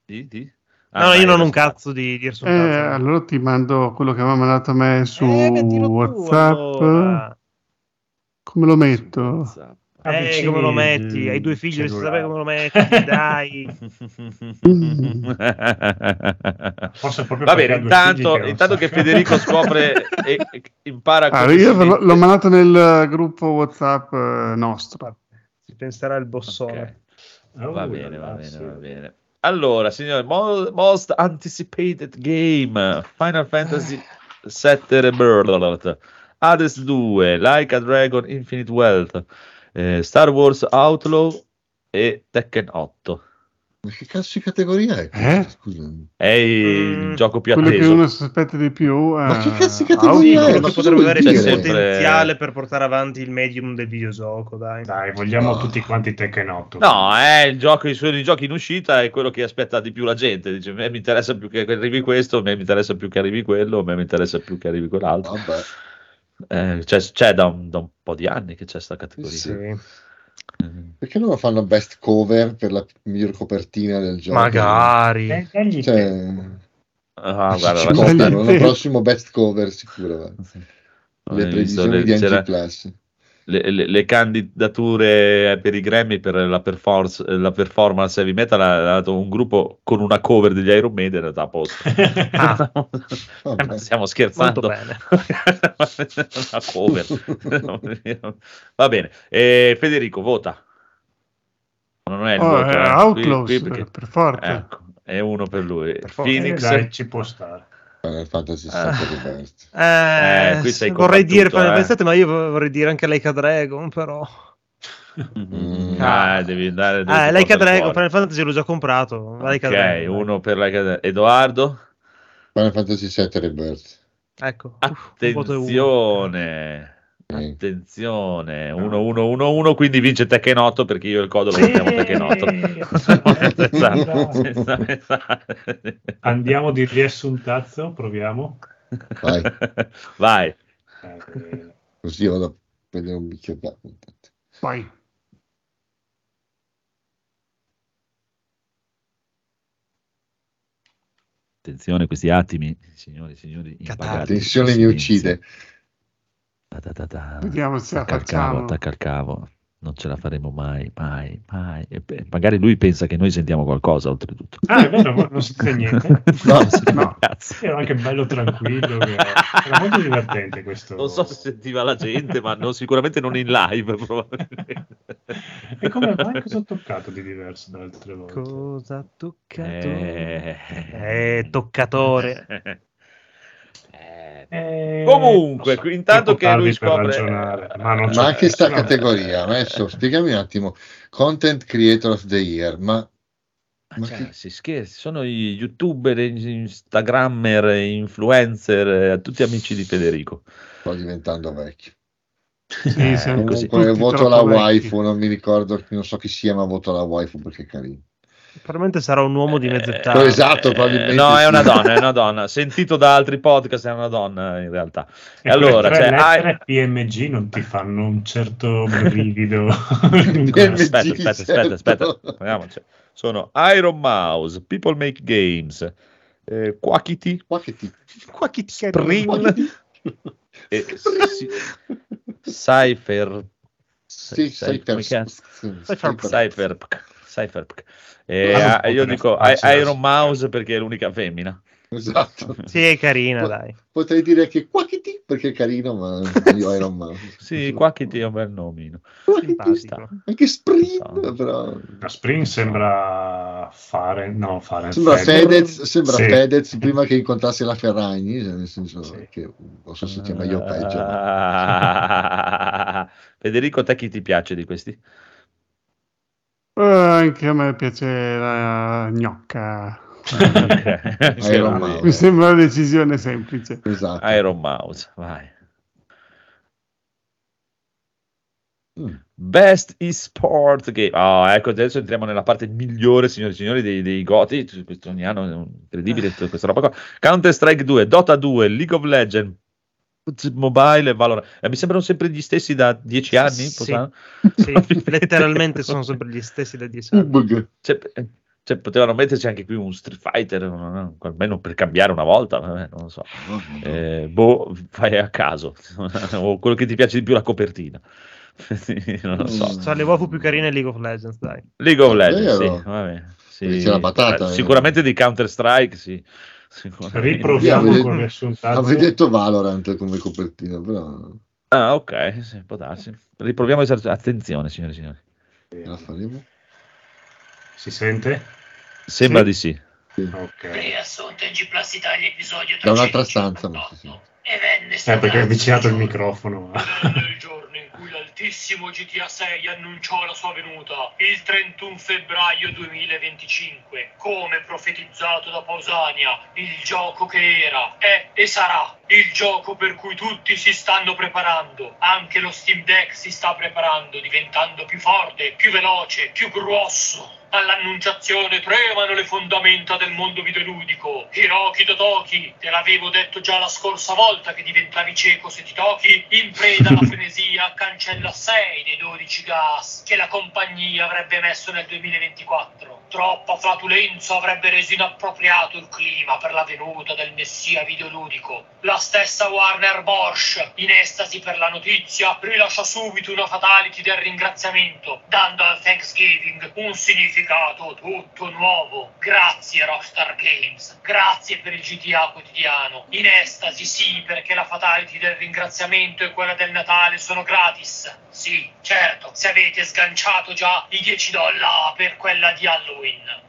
di, di? Ah, no, io non ho un cazzo di, di eh, riassuntazzo. allora ti mando quello che aveva mandato a me su Eh, mettilo tu, WhatsApp. allora. Come lo metto? WhatsApp. Eh, Avvicini come lo metti? Hai due figli, dovresti sapere come lo metti, <laughs> dai. Forse proprio Va bene, intanto, intanto che Federico scopre <laughs> e, e impara Ah, io l'ho, l'ho mandato nel gruppo WhatsApp eh, nostro. Si penserà il bossone. Ok. Oh, Va bene, va bene, va bene. Allora, signori, mo- most anticipated game Final Fantasy VII Rebirth Hades 2 Like a Dragon Infinite Wealth eh, Star Wars Outlaw e Tekken 8. Ma che cazzo di categoria è? Eh? È il Mm, gioco più Quello che atteso. uno si aspetta di più. Ma eh, che cazzo di categoria ma che cosa potrebbe avere sempre- potenziale per portare avanti il medium del videogioco, dai. Dai, vogliamo No. tutti quanti Tekken 8. No, è il gioco, i suoi giochi in uscita è quello che aspetta di più la gente. Dice, a me mi interessa più che arrivi questo, a me mi interessa più che arrivi quello, a me mi interessa più che arrivi quell'altro. Vabbè. Eh, c'è c'è da, un, da un po' di anni che c'è questa categoria. Sì. Eh, Perché non fanno best cover per la miglior copertina del gioco? Magari. Eh, dagli Cioè. Ah, ci guarda, guarda. copiano, l'anno prossimo best cover sicuro. va. Le previsioni le- di NG Plus. Le, le- le candidature per i Grammy per la, performance, la performance heavy metal ha dato un gruppo con una cover degli Iron Maiden è a posto. <laughs> Ah. Ma stiamo scherzando. molto bene. <laughs> una cover. Va bene. Eh, Federico, vota. Non è il Oh, voto, eh, eh. Qui- Outlaws, qui perché- per forza. Ecco, è uno per lui. Per. Phoenix, Eh, dai, ci può stare. Final Fantasy Ah. VII Rebirth. Eh, Eh, qui sei vorrei dire Final eh. Fantasy VII, ma io vorrei dire anche Leica Dragon, però. Mm, Ah. devi andare. devi Ah, Leica Dragon. Final Fantasy l'ho già comprato. Leica Ok, Dragon. uno per Leica Dragon. Edoardo, Final Fantasy VII Rebirth. Ecco. Attenzione. Attenzione, 1-1-1-1, quindi vince Tekken 8 perché io e il codo lo mettiamo Tekken 8. <laughs> Esatto, esatto. Andiamo di riassuntazzo, proviamo. Vai. Vai. Eh, Così vado a prendere un bicchiere d'acqua. Poi. Attenzione questi attimi, signori, signori. Impagati. La tensione mi uccide. Vediamo se la Attacca il cavo, facciamo. attacca il cavo. Non ce la faremo mai, mai, mai. E beh, magari lui pensa che noi sentiamo qualcosa, oltretutto. Ah, è vero, non sente niente. <laughs> No, no. Cazzo. Era anche bello tranquillo. che- Era molto divertente questo. Non so se sentiva la gente, ma non- sicuramente non in live. Probabilmente. E come mai cosa ho toccato di diverso da altre volte? Cosa ha toccato? Eh. Eh, toccatore. <laughs> Eh. Eh, Comunque, so, intanto che lui scopre- ma, non Ma anche sta categoria, adesso spiegami un attimo. Content Creator of the Year, ma Ma cioè, che- si scherzi, sono i youtuber, instagrammer, influencer, eh, tutti amici di Federico. sto diventando vecchio. Sì, Eh. Comunque voto la vecchi. waifu, non mi ricordo, non so chi sia, ma voto la waifu perché è carino. Probabilmente sarà un uomo di Eh, mezz'età. esatto, probabilmente No, è una donna, è una <laughs> donna. Sentito da altri podcast, è una donna in realtà. E allora, quelle tre cioè, lettere PMG non ti fanno un certo brivido. <laughs> PMG. Aspetta, aspetta, aspetta, certo. aspetta. Vediamoci. Sono Iron Mouse, People Make Games, eh, Quackity, Qua che ti... Qua chi ti Spring qua che ti- e si- Cypher. Sì, per... cazzo? Cypher- Cypherpunk. Eh, Ah, io dico è Iron Mouse perché è l'unica femmina. Esatto. <laughs> Sì, è carina, dai. Potrei dire che qua che ti... perché è carino, ma io Iron Man. <laughs> Sì, Quackity è un bel nomino. Anche Spring, So. però... La Spring sembra fare, no, fare Sembra Fedez, Sì. sembra Fedez prima che incontrasse la Ferragni, cioè, nel senso Sì. che non so se sia meglio o peggio. Ah. <laughs> Federico, te chi ti piace di questi? Eh, anche a me piace la gnocca. <laughs> Mi sembra una decisione semplice. Esatto. Iron Mouse, vai. Best eSport Game. Ah, ecco, adesso entriamo nella parte migliore, signori e signori, dei, dei Goti. Questo ogni anno è incredibile tutta questa roba qua. Counter Strike 2, Dota 2, League of Legends, Mobile e Valorant. Eh, mi sembrano sempre gli stessi da dieci anni. Sì. <laughs> Sì, letteralmente sono sempre gli stessi da 10 anni. Cioè, eh, cioè, potevano metterci anche qui un Street Fighter, no, no, almeno per cambiare una volta, non lo so. Eh, boh, fai a caso, <laughs> o quello che ti piace di più la copertina. <laughs> non lo so. Mm. Sono le waifu più carine in League of Legends, dai. League of Legends, Vero? sì, vabbè, sì. Patata, eh. sicuramente di Counter Strike, sì. Riproviamo Io con avevo- riassuntazzo. Avevi detto Valorant come copertina, però Ah, ok, sì, può darsi. Riproviamo a attenzione, signore e signori. la faremo. Si sente? Sembra Sì. di sì. Ok. Riassunto in G Plus Italia episodio Da un'altra 358. stanza, ma. E venne Eh, perché è avvicinato il microfono. Nuovissimo GTA 6 annunciò la sua venuta il 31 febbraio 2025. Come profetizzato da Pausania, il gioco che era, è e sarà il gioco per cui tutti si stanno preparando. Anche lo Steam Deck si sta preparando, diventando più forte, più veloce, più grosso. All'annunciazione tremano le fondamenta del mondo videoludico. Hiroki Totoki, te l'avevo detto già la scorsa volta che diventavi cieco se ti tocchi. In preda alla <laughs> frenesia, cancella 6 dei 12 gas che la compagnia avrebbe messo nel 2024. Troppa flatulenza avrebbe reso inappropriato il clima per la venuta del messia videoludico. La stessa Warner Bosch, in estasi per la notizia, rilascia subito una fatality del ringraziamento, dando al Thanksgiving un significato tutto nuovo. Grazie Rockstar Games, grazie per il GTA quotidiano. In estasi sì, perché la fatality del ringraziamento e quella del Natale sono gratis. Sì, certo, se avete sganciato già i 10 dollari per quella di Halloween.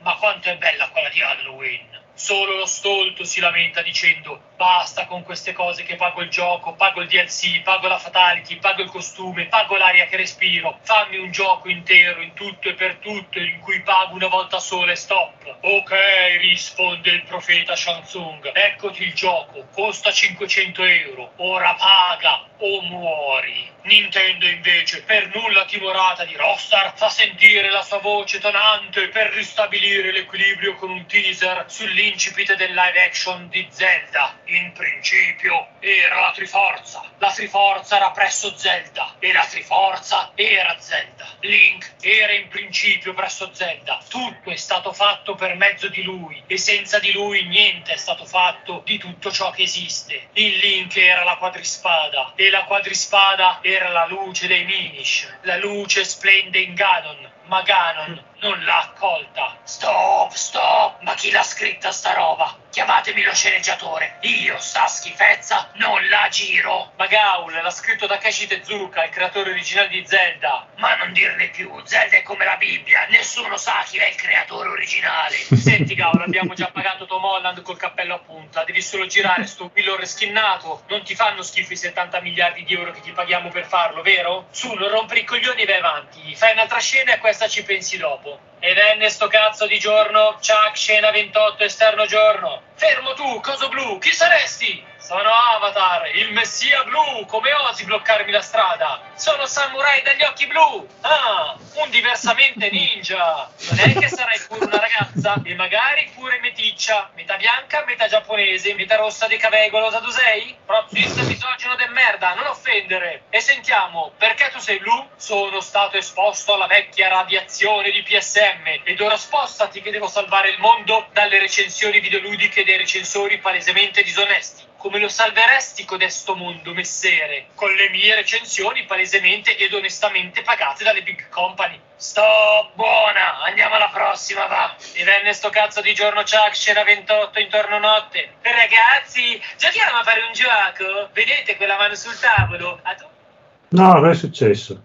Ma quanto è bella quella di Halloween! Solo lo stolto si lamenta dicendo basta con queste cose che pago il gioco, pago il DLC, pago la fatality, pago il costume, pago l'aria che respiro, fammi un gioco intero in tutto e per tutto in cui pago una volta sola e stop. Ok, risponde il profeta Shansung, eccoti il gioco, costa 500 euro, ora paga o muori. Nintendo invece, per nulla timorata di Rockstar, fa sentire la sua voce tonante per ristabilire l'equilibrio con un teaser sull'incipit del live action di Zelda. In principio era la Triforza. La Triforza era presso Zelda e la Triforza era Zelda. Link era in principio presso Zelda. Tutto è stato fatto per mezzo di lui e senza di lui niente è stato fatto di tutto ciò che esiste. Il Link era la quadrispada e la quadrispada era la luce dei Minish. La luce splende in Ganon, ma Ganon non l'ha accolta. Stop, stop! Ma chi l'ha scritta sta roba? Chiamatemi lo sceneggiatore. Io sta schifezza non la giro. Ma Gaul l'ha scritto Takeshi Tezuka, il creatore originale di Zelda. Ma non dirne più, Zelda è come la Bibbia, nessuno sa chi è il creatore originale. <laughs> Senti Gaul, abbiamo già pagato Tom Holland col cappello a punta, devi solo girare sto Willow reskinnato. Non ti fanno schifo i 70 miliardi di euro che ti paghiamo per farlo, vero? Su, non rompere i coglioni e vai avanti. Fai un'altra scena e a questa ci pensi dopo. E venne sto cazzo di giorno, Chuck, scena 28, esterno giorno. Fermo tu, coso blu, chi saresti? Sono Avatar, il messia blu, come osi bloccarmi la strada? Sono samurai dagli occhi blu! Ah, un diversamente ninja! Non è che sarai pure una ragazza? E magari pure meticcia, metà bianca, metà giapponese, metà rossa di Cavegolo, da tu sei? Razzista misogino de merda, non offendere! E sentiamo, perché tu sei blu? Sono stato esposto alla vecchia radiazione di PSM ed ora spostati che devo salvare il mondo dalle recensioni videoludiche dei recensori palesemente disonesti. Come lo salveresti codesto mondo, messere? Con le mie recensioni palesemente ed onestamente pagate dalle big company. Stop, buona, andiamo alla prossima, va. E venne sto cazzo di giorno Chuck, scena 28, intorno notte. Ragazzi, giochiamo a fare un gioco? Vedete quella mano sul tavolo? Tu- No, non è successo.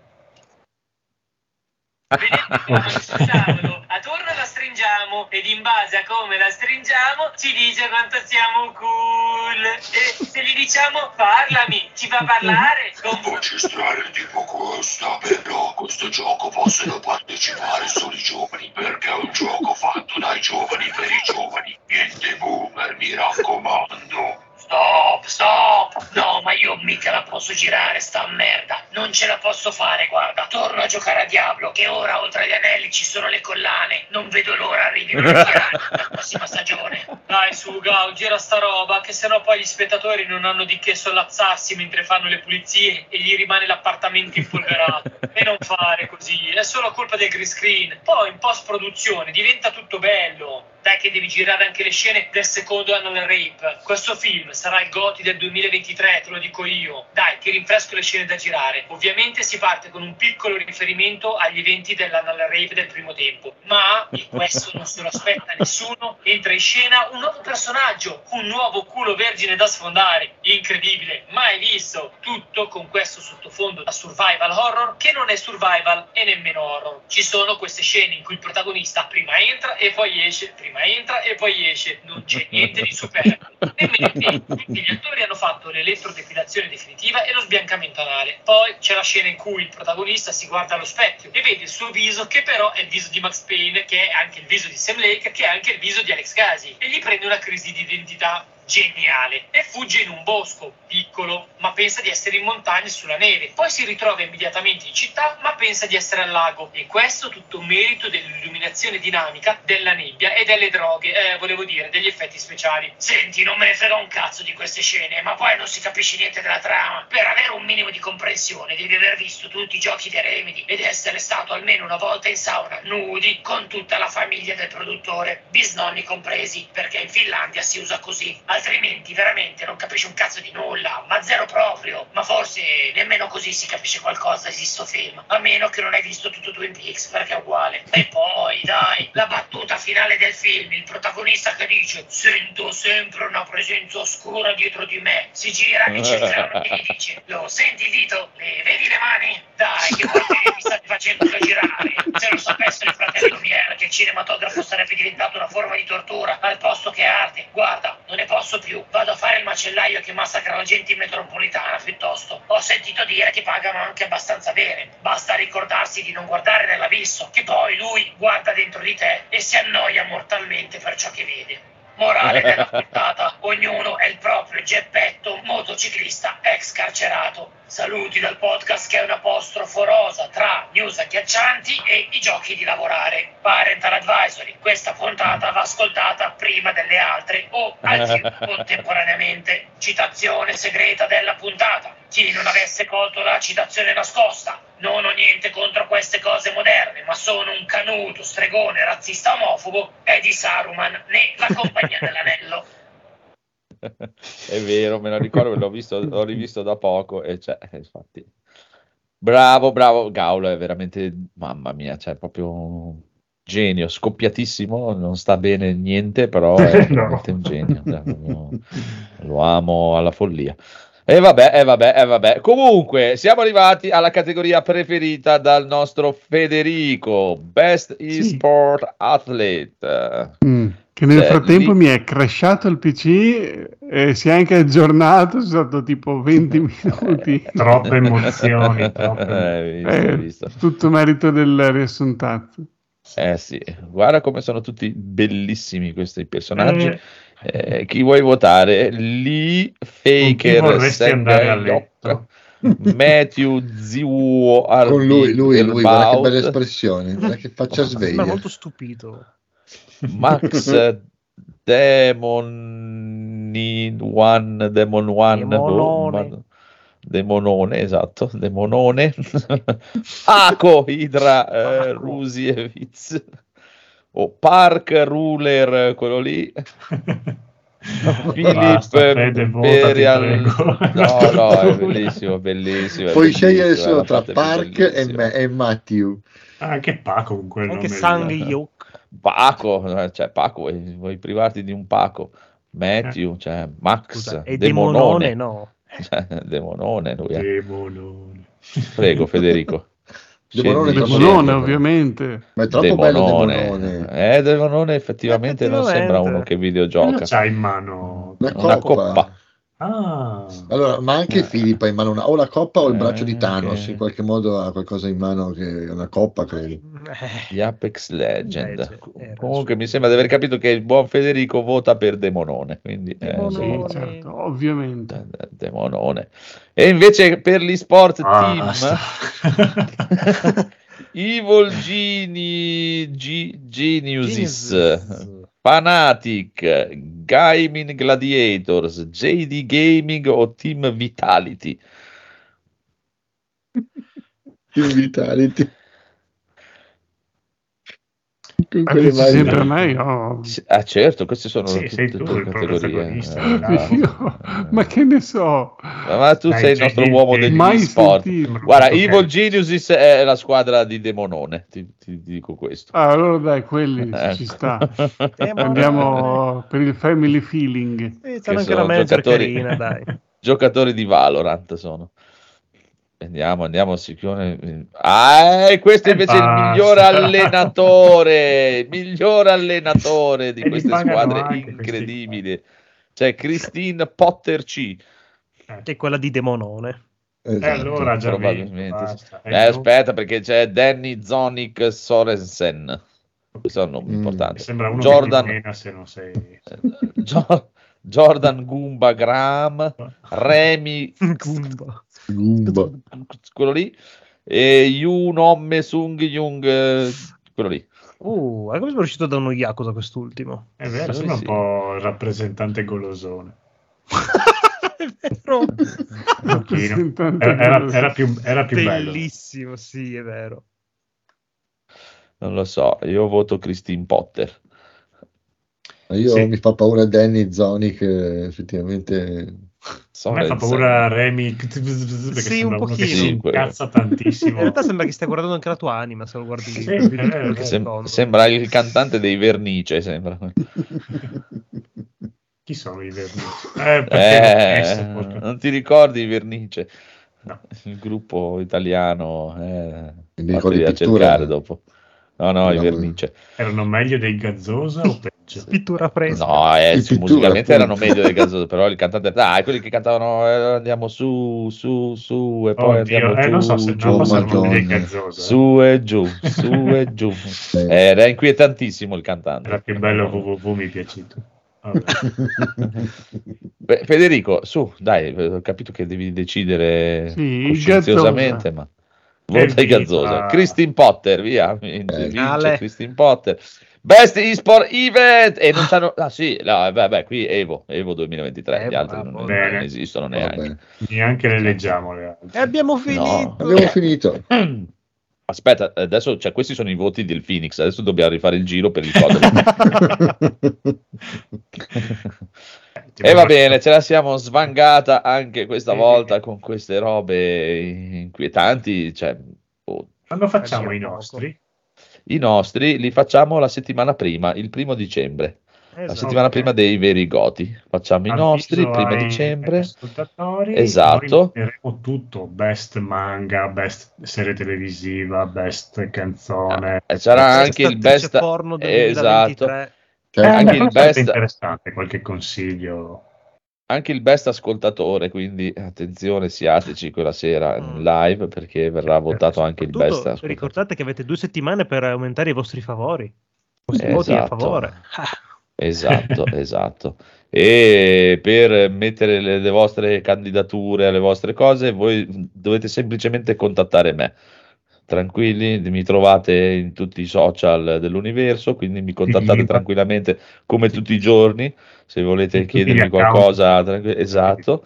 Vedete quella mano sul tavolo? A turno la stringiamo ed in base a come la stringiamo ci dice quanto siamo cool. E se gli diciamo parlami, ci fa parlare? Con Voce strane tipo questa, però questo gioco possono partecipare solo i giovani, perché è un gioco fatto dai giovani per i giovani. Niente boomer, mi raccomando. Stop, stop! No, ma io mica la posso girare, sta merda. Non ce la posso fare, guarda. Torno a giocare a Diablo, che ora oltre agli anelli ci sono le collane. Non vedo l'ora tirane <laughs> la prossima stagione. Dai, su, Gao, gira sta roba, che sennò poi gli spettatori non hanno di che sollazzarsi mentre fanno le pulizie e gli rimane l'appartamento impolverato. e non fare così, è solo colpa del green screen. Poi in post-produzione diventa tutto bello. Dai che devi girare anche le scene del secondo del rape. Questo film sarà il Goti del 2023, te lo dico io. Dai, ti rinfresco le scene da girare. Ovviamente si parte con un piccolo riferimento agli eventi dell'anal rape del primo tempo. Ma, e questo non se lo aspetta nessuno, entra in scena un nuovo personaggio, un nuovo culo vergine da sfondare. Incredibile, mai visto. Tutto con questo sottofondo da survival horror che non è survival e nemmeno horror. Ci sono queste scene in cui il protagonista prima entra e poi esce, prima prima entra e poi esce, non c'è niente di superfluo. Mentre tutti gli attori hanno fatto l'elettrodepilazione definitiva e lo sbiancamento anale. Poi c'è la scena in cui il protagonista si guarda allo specchio e vede il suo viso, che però è il viso di Max Payne, che è anche il viso di Sam Lake, che è anche il viso di Alex Casi, e gli prende una crisi di identità geniale e fugge in un bosco piccolo ma pensa di essere in montagna sulla neve. Poi si ritrova immediatamente in città ma pensa di essere al lago. E questo tutto merito dell'illuminazione dinamica della nebbia e delle droghe eh, volevo dire degli effetti speciali. Senti non me ne frega un cazzo di queste scene ma poi non si capisce niente della trama. Per avere un minimo di comprensione devi aver visto tutti i giochi dei Remedy ed essere stato almeno una volta in sauna nudi con tutta la famiglia del produttore. Bisnonni compresi perché in Finlandia si usa così altrimenti veramente non capisci un cazzo di nulla, ma zero proprio. Ma forse nemmeno così si capisce qualcosa di sto film, a meno che non hai visto tutto Twin Peaks, perché è uguale. E poi, dai, la battuta finale del film, il protagonista che dice sento sempre una presenza oscura dietro di me, si gira e c'è il che gli dice <laughs> lo senti il dito? Le vedi le mani? Dai, che dire mi state facendo girare? Se lo sapessero il fratello Pierre che il cinematografo sarebbe diventato una forma di tortura al posto che arte, guarda, non ne posso più, vado a fare il macellaio che massacra la gente in metropolitana piuttosto. Ho sentito dire che pagano anche abbastanza bene, basta ricordarsi di non guardare nell'abisso, che poi lui guarda dentro di te e si annoia mortalmente per ciò che vede. Morale della puntata, <laughs> ognuno è il proprio geppetto motociclista ex carcerato. Saluti dal podcast che è un apostrofo rosa tra news agghiaccianti e i giochi di lavorare. Parental Advisory, questa puntata va ascoltata prima delle altre o al <laughs> più contemporaneamente. Citazione segreta della puntata. Chi non avesse colto la citazione nascosta non ho niente contro queste cose moderne, ma sono un canuto, stregone, razzista omofobo, è di Saruman, né la compagnia <laughs> dell'anello. <laughs> È vero, me lo ricordo, l'ho, visto, l'ho rivisto da poco e cioè, infatti... Bravo, bravo, Gaulo è veramente, mamma mia, cioè proprio genio, scoppiatissimo, non sta bene niente, però è <laughs> veramente un genio, lo amo alla follia. E vabbè, e vabbè, e vabbè. Comunque, siamo arrivati alla categoria preferita dal nostro Federico, Best eSport sì. Athlete. Mm, che nel cioè, frattempo lì... mi è crashato il PC e si è anche aggiornato, sono stato tipo 20 minuti. troppe emozioni. <laughs> Troppe... Eh, visto, eh, visto. Tutto merito del riassuntazzo. Eh sì, guarda come sono tutti bellissimi questi personaggi. Eh eh, chi vuoi votare? Lee Faker Matthew Ziuo con lui, lui, lui guarda che belle espressioni guarda che faccia oh, sveglia sembra molto stupito Max <laughs> Demon One Demon One Demonone. Demonone, esatto, Demonone, <laughs> Ako, Idra, eh, Rusiewicz, o Park Ruler, quello lì. <laughs> Philip Imperial. no no è bellissimo bellissimo puoi scegliere solo tra Park e, me, e Matthew. Anche Paco con quel anche Sang Yok Paco cioè Paco vuoi, vuoi, privarti di un Paco Matthew eh. cioè Max Scusa, e Demonone, Demonone no <laughs> cioè, Demonone lui è. Demonone prego Federico <laughs> Demonone, Demonone ovviamente. Ma è troppo Demonone. bello Demonone. Eh, Demonone effettivamente, effettivamente, non sembra uno che videogioca. Cosa c'ha in mano? Una, una coppa. coppa. Ah. Allora, ma anche eh. Filippa in mano una, o la coppa o il braccio eh, di Thanos, okay. in qualche modo ha qualcosa in mano che è una coppa, credo. Gli Apex Legend. Eh, Comunque mi sembra di aver capito che il buon Federico vota per Demonone, quindi Demonone. Sì, certo, ovviamente. Demonone. E invece per gli sport ah, team <laughs> Evil Geni, G, Geniusis. Geniusis. Fanatic, Gaming Gladiators, JD Gaming o Team Vitality? <laughs> Team Vitality. Amici sempre a me, io... Ah, certo, queste sono sì, tutte tu, le categorie. Eh, io, ma che ne so? Ma, ma tu Dai, sei il nostro uomo degli sport. Sentito. Guarda, Evil Geniuses è la squadra di Demonone, ti, ti dico questo. Ah, allora dai, quelli ecco. ci sta. <laughs> Andiamo per il family feeling. Sì, anche la manager giocatori, carina, dai. <laughs> giocatori di Valorant sono. Andiamo, andiamo, sicuro. Ah, e questo invece è il miglior allenatore, il miglior allenatore di E queste squadre incredibile. C'è Christine Potter C. Che è quella di Demonone. Esatto. allora già probabilmente basta. Eh, aspetta, perché c'è Danny Zonik Sorensen. Questo è un nome Mm. importante. sembra uno Jordan, che se non sei... Jo- Jordan Goomba Graham, <laughs> Remy, Goomba. Quello lì, e Yoon Homme Sung Jung, eh, quello lì. Uh, è come sono riuscito da uno Yakuza quest'ultimo. È vero, Sì, sembra sì. un po' il rappresentante golosone. <laughs> è vero. Era, era- era più, era più bello. Bellissimo, sì, è vero. Non lo so, io voto Christine Potter. Io Sì. mi fa paura Danny Zoni che effettivamente A me fa paura Remy <laughs> perché Sì, sembra un che pochino. si incazza tantissimo. <laughs> In realtà sembra che stia guardando anche la tua anima, se lo guardi Sì, è vero, è vero. Sem- sembra il cantante dei Vernice, sembra. Chi sono i vernici? Eh, perché non Eh, non ti ricordi i Vernice? No. Il gruppo italiano, eh, Mi ricordi a cercare dopo. No, no, i Vernice. erano meglio dei Gazzosa o peggio? <laughs> Pittura fresca. No, eh, pittura, musicalmente appunto. erano meglio del <laughs> Gazzoso, però il cantante... Dai, quelli che cantavano eh, andiamo su, su, su e poi Oddio, andiamo eh, giù, non so se giù, non so se erano dei. Gazzosa. eh. su e giù, su e giù. Sì. Era inquietantissimo il cantante. Era più bello www, mi è piaciuto. Beh, Federico, su, dai, ho capito che devi decidere Sì, coscienziosamente, ma Evviva. Gazzosa. Christine Potter, via, vince, Eh, vince. Christine Potter. Best eSport Event! E non c'hanno... Ah sì, no, beh, beh, qui Evo, Evo 2023, Eh, gli altri non, non esistono neanche. Vabbè. Neanche le leggiamo le E altre. abbiamo finito. Abbiamo finito. <clears throat> Aspetta, adesso cioè, questi sono i voti del Phoenix, adesso dobbiamo rifare il giro per il codice. <laughs> <laughs> Ti E va vorrei- bene, ce la siamo svangata anche questa Sì. volta con queste robe inquietanti. Cioè, oh, Quando facciamo i nostri? I nostri li facciamo la settimana prima, il primo dicembre, la Esatto. settimana ok. prima dei veri goti. Facciamo i nostri, il Avviso primo ai dicembre. Esatto. Metteremo tutto, best manga, best serie televisiva, best canzone. E c'era Best anche il best porno del esatto, 2023. Cioè, Eh, anche il best- interessante, qualche consiglio. anche il best ascoltatore, quindi attenzione, siateci quella sera in Mm. live perché verrà votato anche il best ascoltatore. ricordate che avete due settimane per aumentare i vostri favori. I vostri voti a Esatto. favore. Esatto, <laughs> esatto. E per mettere le, le vostre candidature alle vostre cose, voi dovete semplicemente contattare me. Tranquilli, mi trovate in tutti i social dell'universo, quindi mi contattate Sì. tranquillamente come tutti i giorni. Se volete In chiedermi qualcosa, tranqu- esatto.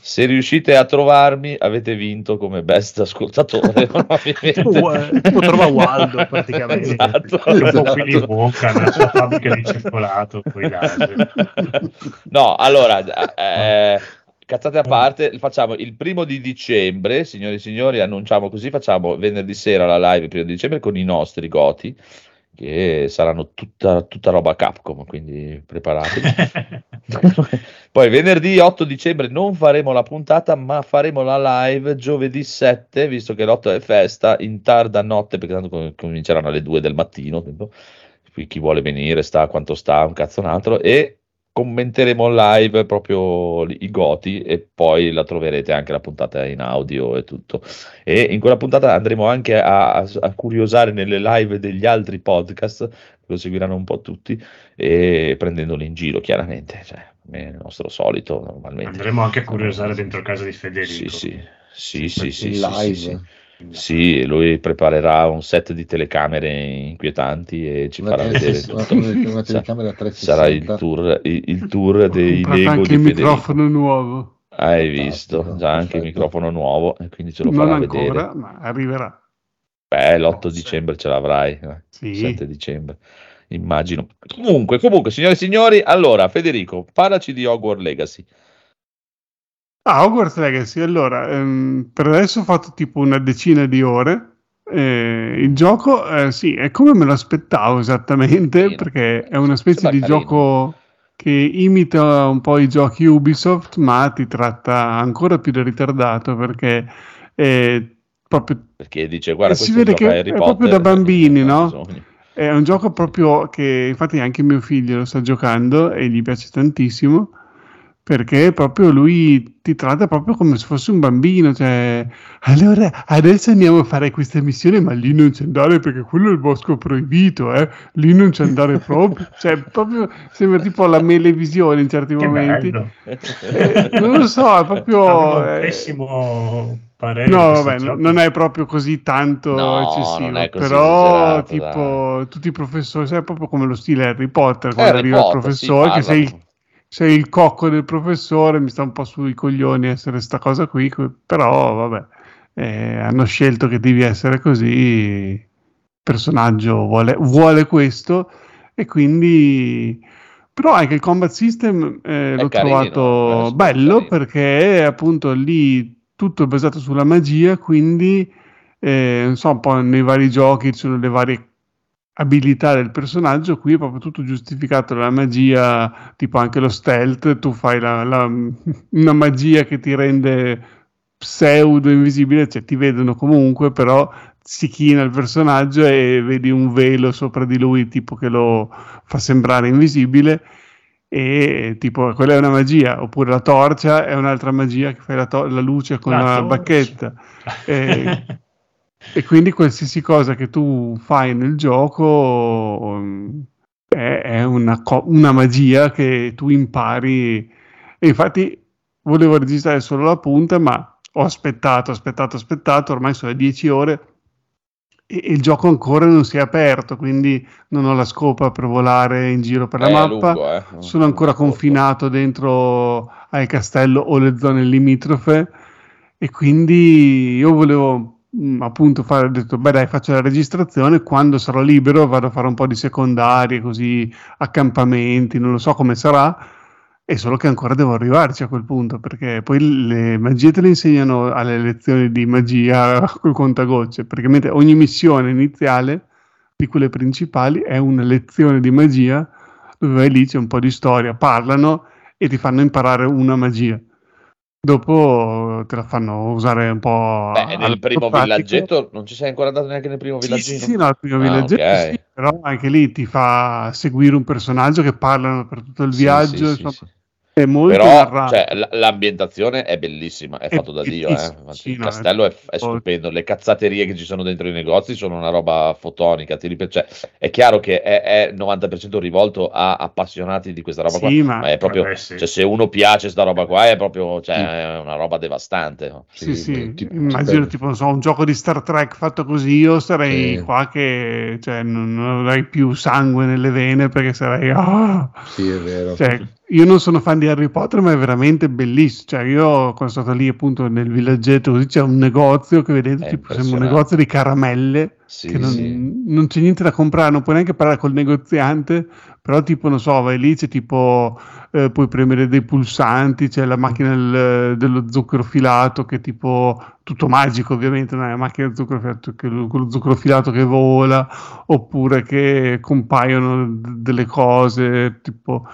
Se riuscite a trovarmi, avete vinto come best ascoltatore. <laughs> Tipo, eh, tipo trova Waldo, praticamente. Esatto. Po' Esatto. Willy Wonka nella sua fabbrica di cioccolato. No, allora, <laughs> eh, cazzate a parte, facciamo il primo di dicembre, signori e signori, annunciamo così, facciamo venerdì sera la live primo di dicembre con i nostri goti, che saranno tutta, tutta roba Capcom, quindi preparatevi. <laughs> Poi venerdì 8 dicembre non faremo la puntata, ma faremo la live giovedì 7, visto che l'8 è festa, in tarda notte, perché tanto com- cominceranno alle 2 del mattino. tipo. Qui chi vuole venire sta quanto sta, un cazzo un altro. E commenteremo live proprio i goti e poi la troverete anche la puntata in audio e tutto. E in quella puntata andremo anche a, a- curiosare nelle live degli altri podcast, lo seguiranno un po' tutti, e prendendoli in giro chiaramente, cioè, il nostro solito normalmente. Andremo anche a curiosare dentro casa di Federico. Sì, sì, sì, sì, sì, in sì, live. sì, sì. Lui preparerà un set di telecamere inquietanti e ci Una, farà vedere 360 tutto. una, una Sa- telecamera 360. Sarà il tour, il, il tour dei Lego anche di il Federico. microfono nuovo. Hai Fantastico, visto? Già anche il microfono nuovo e quindi ce lo Non farà ancora, vedere. ma arriverà. Beh, l'8 Forse. dicembre ce l'avrai, eh, Sì. 7 dicembre, immagino. Comunque, comunque, signore e signori, allora, Federico, parlaci di Hogwarts Legacy. Ah, Hogwarts Legacy, allora, ehm, per adesso ho fatto tipo una decina di ore. Eh, il gioco, eh, sì, è come me lo aspettavo esattamente, Carino. perché è una specie di carino. gioco che imita un po' i giochi Ubisoft, ma ti tratta ancora più da ritardato, perché eh, proprio Perché dice, guarda, si vede che è proprio Potter, da bambini, no? È un gioco proprio che infatti anche mio figlio lo sta giocando e gli piace tantissimo perché proprio lui ti tratta proprio come se fosse un bambino, cioè allora adesso andiamo a fare questa missione ma lì non c'è andare perché quello è il bosco proibito, eh? lì non c'è andare proprio, <laughs> cioè proprio sembra tipo la melevisione in certi Che momenti. Eh, non lo so, è proprio... Avevo un eh, pessimo parere. No, vabbè, gioco. non è proprio così tanto No, eccessivo, è così però tipo tutti i professori, sai, proprio come lo stile Harry Potter, quando Harry arriva il Potter, professore, sì, che sei, parlano. Sei il cocco del professore, mi sta un po' sui coglioni essere sta cosa qui, però vabbè, eh, hanno scelto che devi essere così, il personaggio vuole, vuole questo e quindi... Però anche il combat system eh, l'ho carino, trovato è bello perché appunto lì tutto è basato sulla magia, quindi eh, non so, un po' nei vari giochi ci sono le varie abilità del personaggio, qui è proprio tutto giustificato dalla magia, tipo anche lo stealth, tu fai la- la- una magia che ti rende pseudo invisibile, cioè ti vedono comunque, però si china il personaggio e vedi un velo sopra di lui tipo che lo fa sembrare invisibile e tipo quella è una magia oppure la torcia è un'altra magia che fai la, to- la luce con la, torcia. bacchetta <laughs> e, e quindi qualsiasi cosa che tu fai nel gioco um, è, è una, co- una magia che tu impari e infatti volevo registrare solo la punta ma ho aspettato, aspettato, aspettato ormai sono le 10 ore e, e il gioco ancora non si è aperto quindi non ho la scopa per volare in giro per la È mappa lungo, eh. sono ancora confinato dentro al castello o le zone limitrofe e quindi io volevo mh, appunto fare, detto beh dai faccio la registrazione, quando sarò libero vado a fare un po' di secondarie, così accampamenti, non lo so come sarà, è solo che ancora devo arrivarci a quel punto perché poi le magie te le insegnano alle lezioni di magia <laughs> col contagocce, mentre ogni missione iniziale di quelle principali è una lezione di magia dove vai lì c'è un po' di storia, parlano e ti fanno imparare una magia. Dopo te la fanno usare un po'. Beh, nel primo pratico. villaggetto non ci sei ancora andato neanche nel primo villaggino? sì, sì, no, al primo Ah, villaggetto ok. sì, però anche lì ti fa seguire un personaggio che parlano per tutto il Sì, viaggio, sì, insomma. È molto Però narrato. cioè, l- l'ambientazione è bellissima, è È fatto da Dio. Eh. sì, il castello è, è stupendo, le cazzaterie che ci sono dentro i negozi sono una roba fotonica. Ti ripet- cioè, è chiaro che è, è 90% rivolto a appassionati di questa roba qua, Sì, ma ma è proprio, Vabbè, sì. cioè, se uno piace sta roba qua è proprio cioè, è una roba devastante. no? Sì, sì, beh, tipo- immagino tipo- tipo, non so, un gioco di Star Trek fatto così, io sarei Sì. qua che cioè, non, non avrei più sangue nelle vene perché sarei... ah! Sì, è vero. Io non sono fan di Harry Potter, ma è veramente bellissimo. Cioè, io quando sono stato lì appunto nel villaggetto, così c'è un negozio che vedete, tipo, sembra un negozio di caramelle, Sì, che non, sì. non c'è niente da comprare, non puoi neanche parlare col negoziante, però tipo, non so, vai lì, c'è tipo, eh, puoi premere dei pulsanti, c'è la macchina del- dello zucchero filato che è tipo, tutto magico ovviamente, non è la macchina dello zucchero filato, che, quello zucchero filato che vola, oppure che compaiono d- delle cose, tipo,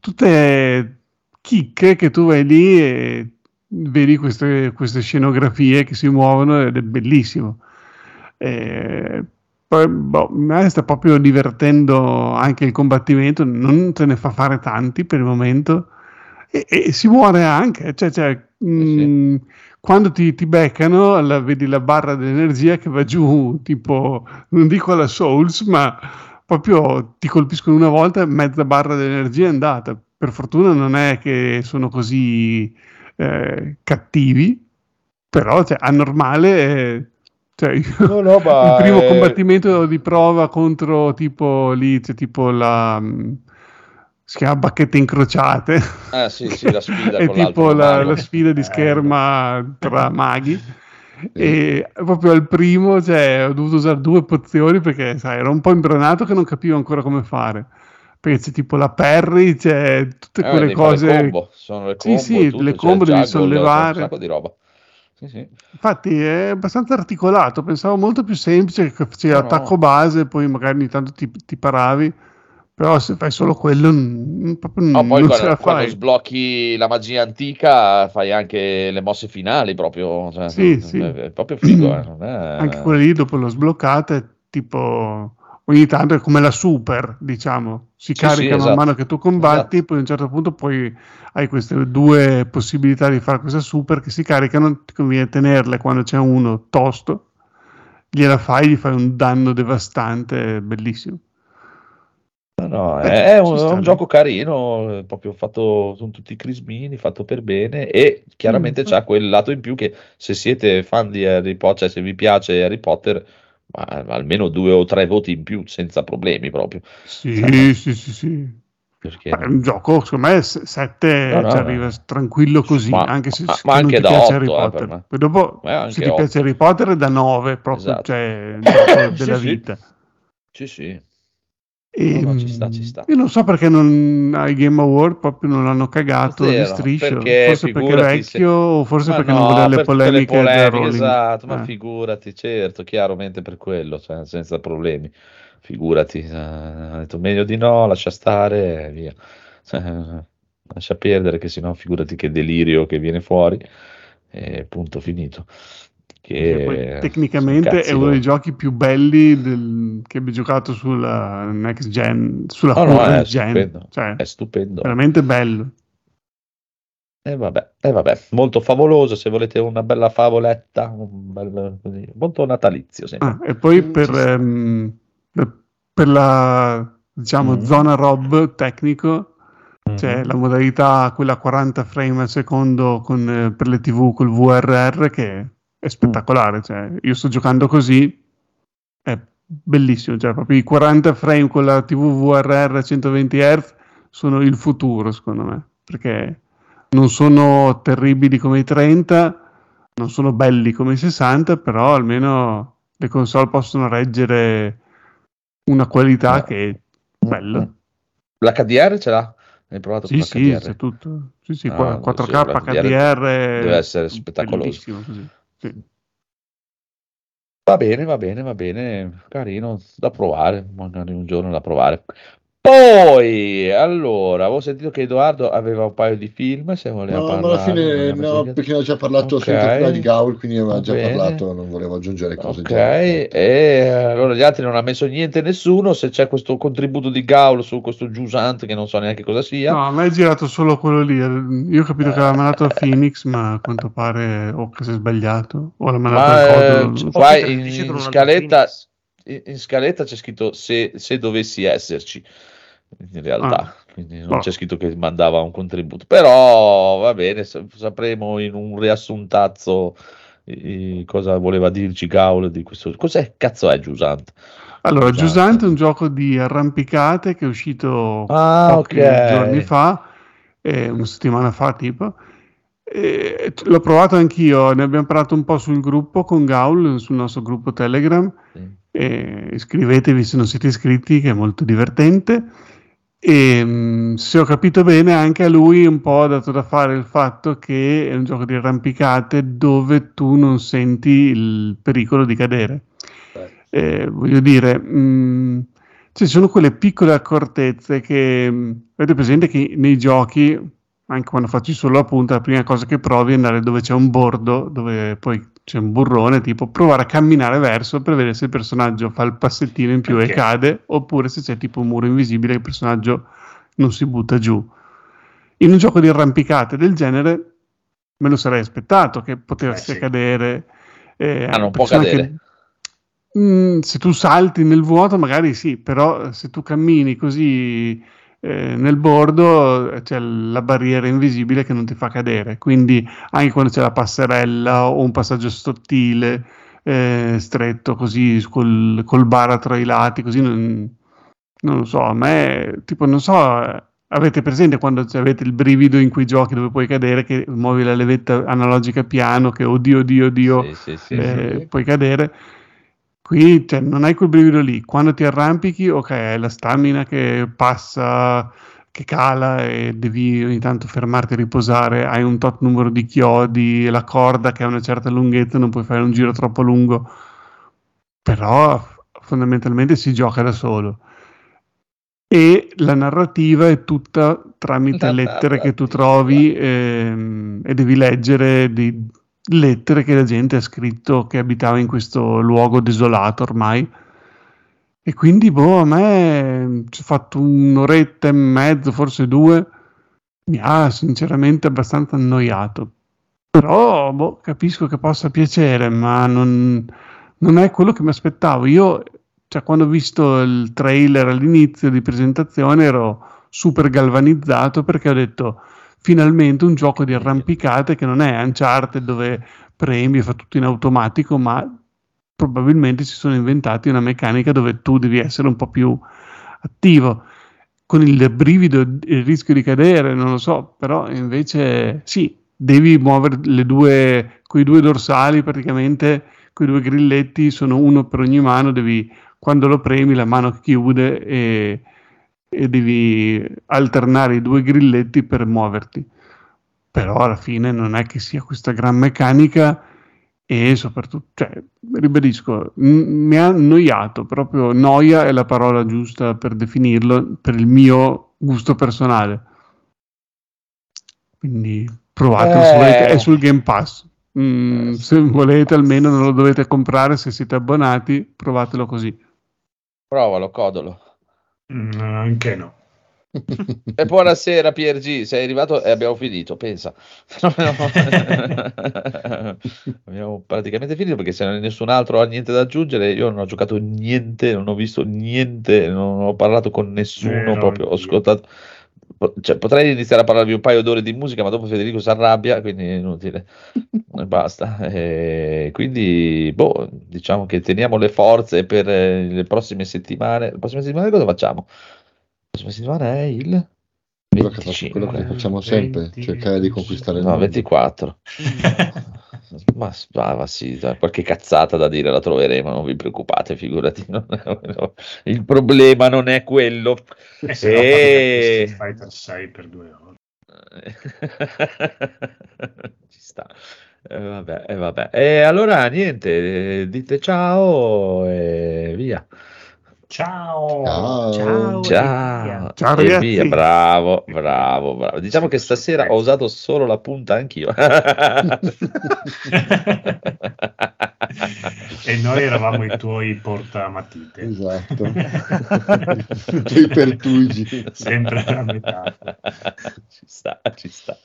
tutte chicche che tu vai lì e vedi queste, queste scenografie che si muovono ed è bellissimo. Eh, poi, boh, sta proprio divertendo anche il combattimento, non te ne fa fare tanti per il momento e, e si muore anche, cioè, cioè, mh, quando ti, ti beccano la- vedi la barra dell'energia che va giù, tipo, non dico alla Souls, ma proprio ti colpiscono una volta e mezza barra dell'energia è andata. Per fortuna non è che sono così eh, cattivi, però cioè, a normale... eh, cioè, io- No, no, ma <laughs> il primo è- combattimento di prova contro tipo lì c'è tipo la mm, si chiama bacchette incrociate. Ah, sì, sì, la sfida <laughs> è con tipo la, la sfida di Eh, scherma tra maghi e proprio al primo cioè, ho dovuto usare due pozioni perché sai, ero un po' imbranato che non capivo ancora come fare perché c'è tipo la parry c'è tutte Eh, quelle cose combo, sono le Sì, combo sì, e tutto, le combo devi juggle, c'è un sollevare. sacco di roba. Sì, sì. Infatti è abbastanza articolato, pensavo molto più semplice che facevi No, no. l'attacco base, poi magari ogni tanto ti, ti paravi, Però se fai solo quello, n- proprio No, poi non quando, la quando fai. sblocchi la magia antica fai anche le mosse finali proprio, cioè, Sì, è, sì. è proprio figo, eh, Anche quella lì dopo l'ho sbloccata, è tipo ogni tanto è come la super, diciamo, si Sì, carica sì, man esatto. mano che tu combatti, Esatto. poi a un certo punto poi hai queste due possibilità di fare questa super che si caricano, ti conviene tenerle quando c'è uno tosto, gliela fai, gli fai un danno devastante, bellissimo. No, Eh, è, è un, un gioco carino, eh, proprio fatto, sono tutti crismini, fatto per bene e chiaramente Mm. c'ha quel lato in più che se siete fan di Harry Potter, cioè se vi piace Harry Potter, ma, almeno due o tre voti in più senza problemi proprio, Sì, Cioè, sì, sì, sì. perché Beh, è un gioco, secondo me, 7 No, no, ci no. arriva tranquillo così, Ma- anche se, ma- se ma non anche ti piace 8, Harry eh, per Potter. me. Poi dopo, se ti 8. piace Harry Potter, da 9, proprio, Esatto. cioè, il <laughs> gioco Sì, della sì. vita. Sì, sì. E, No, no, ci sta, ci sta. Io non so perché non, ai Game Award proprio non l'hanno cagato di Zero, striscio, perché forse perché è vecchio o forse Ma perché no, non voleva le polemiche, del polemiche, esatto, ma Eh. figurati, certo, chiaramente per quello, cioè, senza problemi. Figurati, eh, ha detto meglio di no, lascia stare via. Eh, <laughs> lascia perdere che sennò figurati che delirio che viene fuori e punto finito. Che Che poi tecnicamente è uno dei giochi più belli del- che abbia giocato sulla next gen, sulla No, no, è gen, stupendo, cioè è stupendo. veramente bello. E vabbè, e vabbè, molto favoloso, se volete una bella favoletta, un bel, molto natalizio sempre. Ah, e poi Mm, per, ehm, per, per la diciamo Mm. zona rob tecnico c'è Mhm. la modalità quella a 40 frame al secondo con, eh, per le TV col VRR che è spettacolare. Cioè, io sto giocando così, è bellissimo. Cioè, proprio i 40 frame con la TV VRR a 120 Hz sono il futuro, secondo me, perché non sono terribili come i 30, non sono belli come i 60, però almeno le console possono reggere una qualità No. che è bella. L'HDR ce l'ha? Hai provato Sì, con sì, l'HDR? c'è tutto. Sì, sì, Ah, qua- 4K sì, HDR deve essere spettacoloso. così. Va bene, va bene, va bene, carino, da provare, magari un giorno da provare. Poi, allora, avevo sentito che Edoardo aveva un paio di film, se voleva No, ma alla parlare. fine no, perché ne ho già parlato Ok. senza prima di Gaul, quindi aveva Va già bene. parlato, non volevo aggiungere cose Ok, e allora gli altri non ha messo niente nessuno, se c'è questo contributo di Gaul su questo Giusant che non so neanche cosa sia. No, a me è girato solo quello lì. Io ho capito che aveva mandato a Phoenix, ma a quanto pare o che si è sbagliato o l'ha mandato Ma al eh, codo. non c- so. qua in, in scaletta, Phoenix. In, scaletta c'è scritto se, se dovessi esserci, in realtà, Ah. quindi non Boh. c'è scritto che mandava un contributo, però va bene, sa- sapremo in un riassuntazzo eh, cosa voleva dirci Gaul di questo. Cos'è cazzo è Giusant? Allora, Giusant. È un gioco di arrampicate che è uscito Ah, pochi ok. giorni fa, eh, una settimana fa tipo. E l'ho provato anch'io, ne abbiamo parlato un po' sul gruppo con Gaul, sul nostro gruppo Telegram. Sì. E iscrivetevi se non siete iscritti, che è molto divertente. E mh, se ho capito bene, anche a lui un po' ha dato da fare il fatto che è un gioco di arrampicate dove tu non senti il pericolo di cadere. Eh, voglio dire, mh, ci sono quelle piccole accortezze che mh, avete presente che nei giochi, anche quando faccio solo appunto, la prima cosa che provi è andare dove c'è un bordo, dove poi c'è un burrone, tipo provare a camminare verso per vedere se il personaggio fa il passettino in più Ok. e cade, oppure se c'è tipo un muro invisibile e il personaggio non si butta giù. In un gioco di arrampicate del genere me lo sarei aspettato che potesse Eh, sì. cadere. eh, Ah, non può cadere. Mm, se tu salti nel vuoto magari sì, però se tu cammini così eh, nel bordo eh, c'è la barriera invisibile che non ti fa cadere, quindi anche quando c'è la passerella o un passaggio sottile, eh, stretto così col, col baratro ai lati, così non, non lo so, a me tipo non so, avete presente quando avete il brivido in quei giochi dove puoi cadere che muovi la levetta analogica piano che oddio oddio oddio Sì, sì, sì, eh, puoi cadere. Qui cioè, non hai quel brivido lì. Quando ti arrampichi, ok, hai la stamina che passa, che cala e devi ogni tanto fermarti a riposare. Hai un tot numero di chiodi, la corda che ha una certa lunghezza, non puoi fare un giro troppo lungo. Però fondamentalmente si gioca da solo. e la narrativa è tutta tramite lettere che tu trovi ehm, e devi leggere di lettere che la gente ha scritto che abitava in questo luogo desolato ormai. E quindi, boh, a me ci ho fatto un'oretta e mezzo, forse due, mi ha sinceramente abbastanza annoiato. Però, boh, capisco che possa piacere, ma non, non è quello che mi aspettavo. Io, cioè, quando ho visto il trailer all'inizio di presentazione ero super galvanizzato perché ho detto finalmente un gioco di arrampicate che non è Uncharted dove premi e fa tutto in automatico, ma probabilmente si sono inventati una meccanica dove tu devi essere un po' più attivo. Con il brivido e il rischio di cadere, non lo so, però invece sì, devi muovere le due, quei due dorsali praticamente, quei due grilletti sono uno per ogni mano, devi, quando lo premi la mano chiude e, e devi alternare i due grilletti per muoverti. Però alla fine non è che sia questa gran meccanica e soprattutto, cioè, ribadisco, m- mi ha annoiato, proprio noia è la parola giusta per definirlo, per il mio gusto personale. Quindi provatelo se Eh. volete, è sul Game Pass. Mm, se volete almeno non lo dovete comprare se siete abbonati, provatelo così. Provalo, codolo. Mm, anche no. E buonasera PRG, sei arrivato e abbiamo finito, pensa. <laughs> abbiamo praticamente finito perché se nessun altro ha niente da aggiungere, io non ho giocato niente, non ho visto niente, non ho parlato con nessuno, Vero, proprio ho ascoltato. Cioè, potrei iniziare a parlarvi un paio d'ore di musica, ma dopo Federico si arrabbia, quindi è inutile. <laughs> E basta. E quindi, boh, diciamo che teniamo le forze per eh, le prossime settimane. La prossima settimana cosa facciamo? La prossima settimana è il Quello che, faccio- quello che 25. facciamo sempre, 20, cercare di conquistare il No, mondo. 24. <laughs> Ma, ma sì, qualche cazzata da dire la troveremo, non vi preoccupate, figurati. è- no, il problema non è quello. E se no, E- Street Fighter 6 per due ore. <laughs> Ci sta. Eh, vabbè, eh, vabbè. E allora niente, eh, dite ciao e via. Ciao! Ciao. Ciao. Ciao, via. Ciao, ragazzi. via, bravo, bravo, bravo. Diciamo che stasera ho usato solo la punta anch'io. <laughs> e noi eravamo i tuoi portamatite. Esatto. <laughs> I tuoi pertugi. Sempre a metà. Ci sta, ci sta.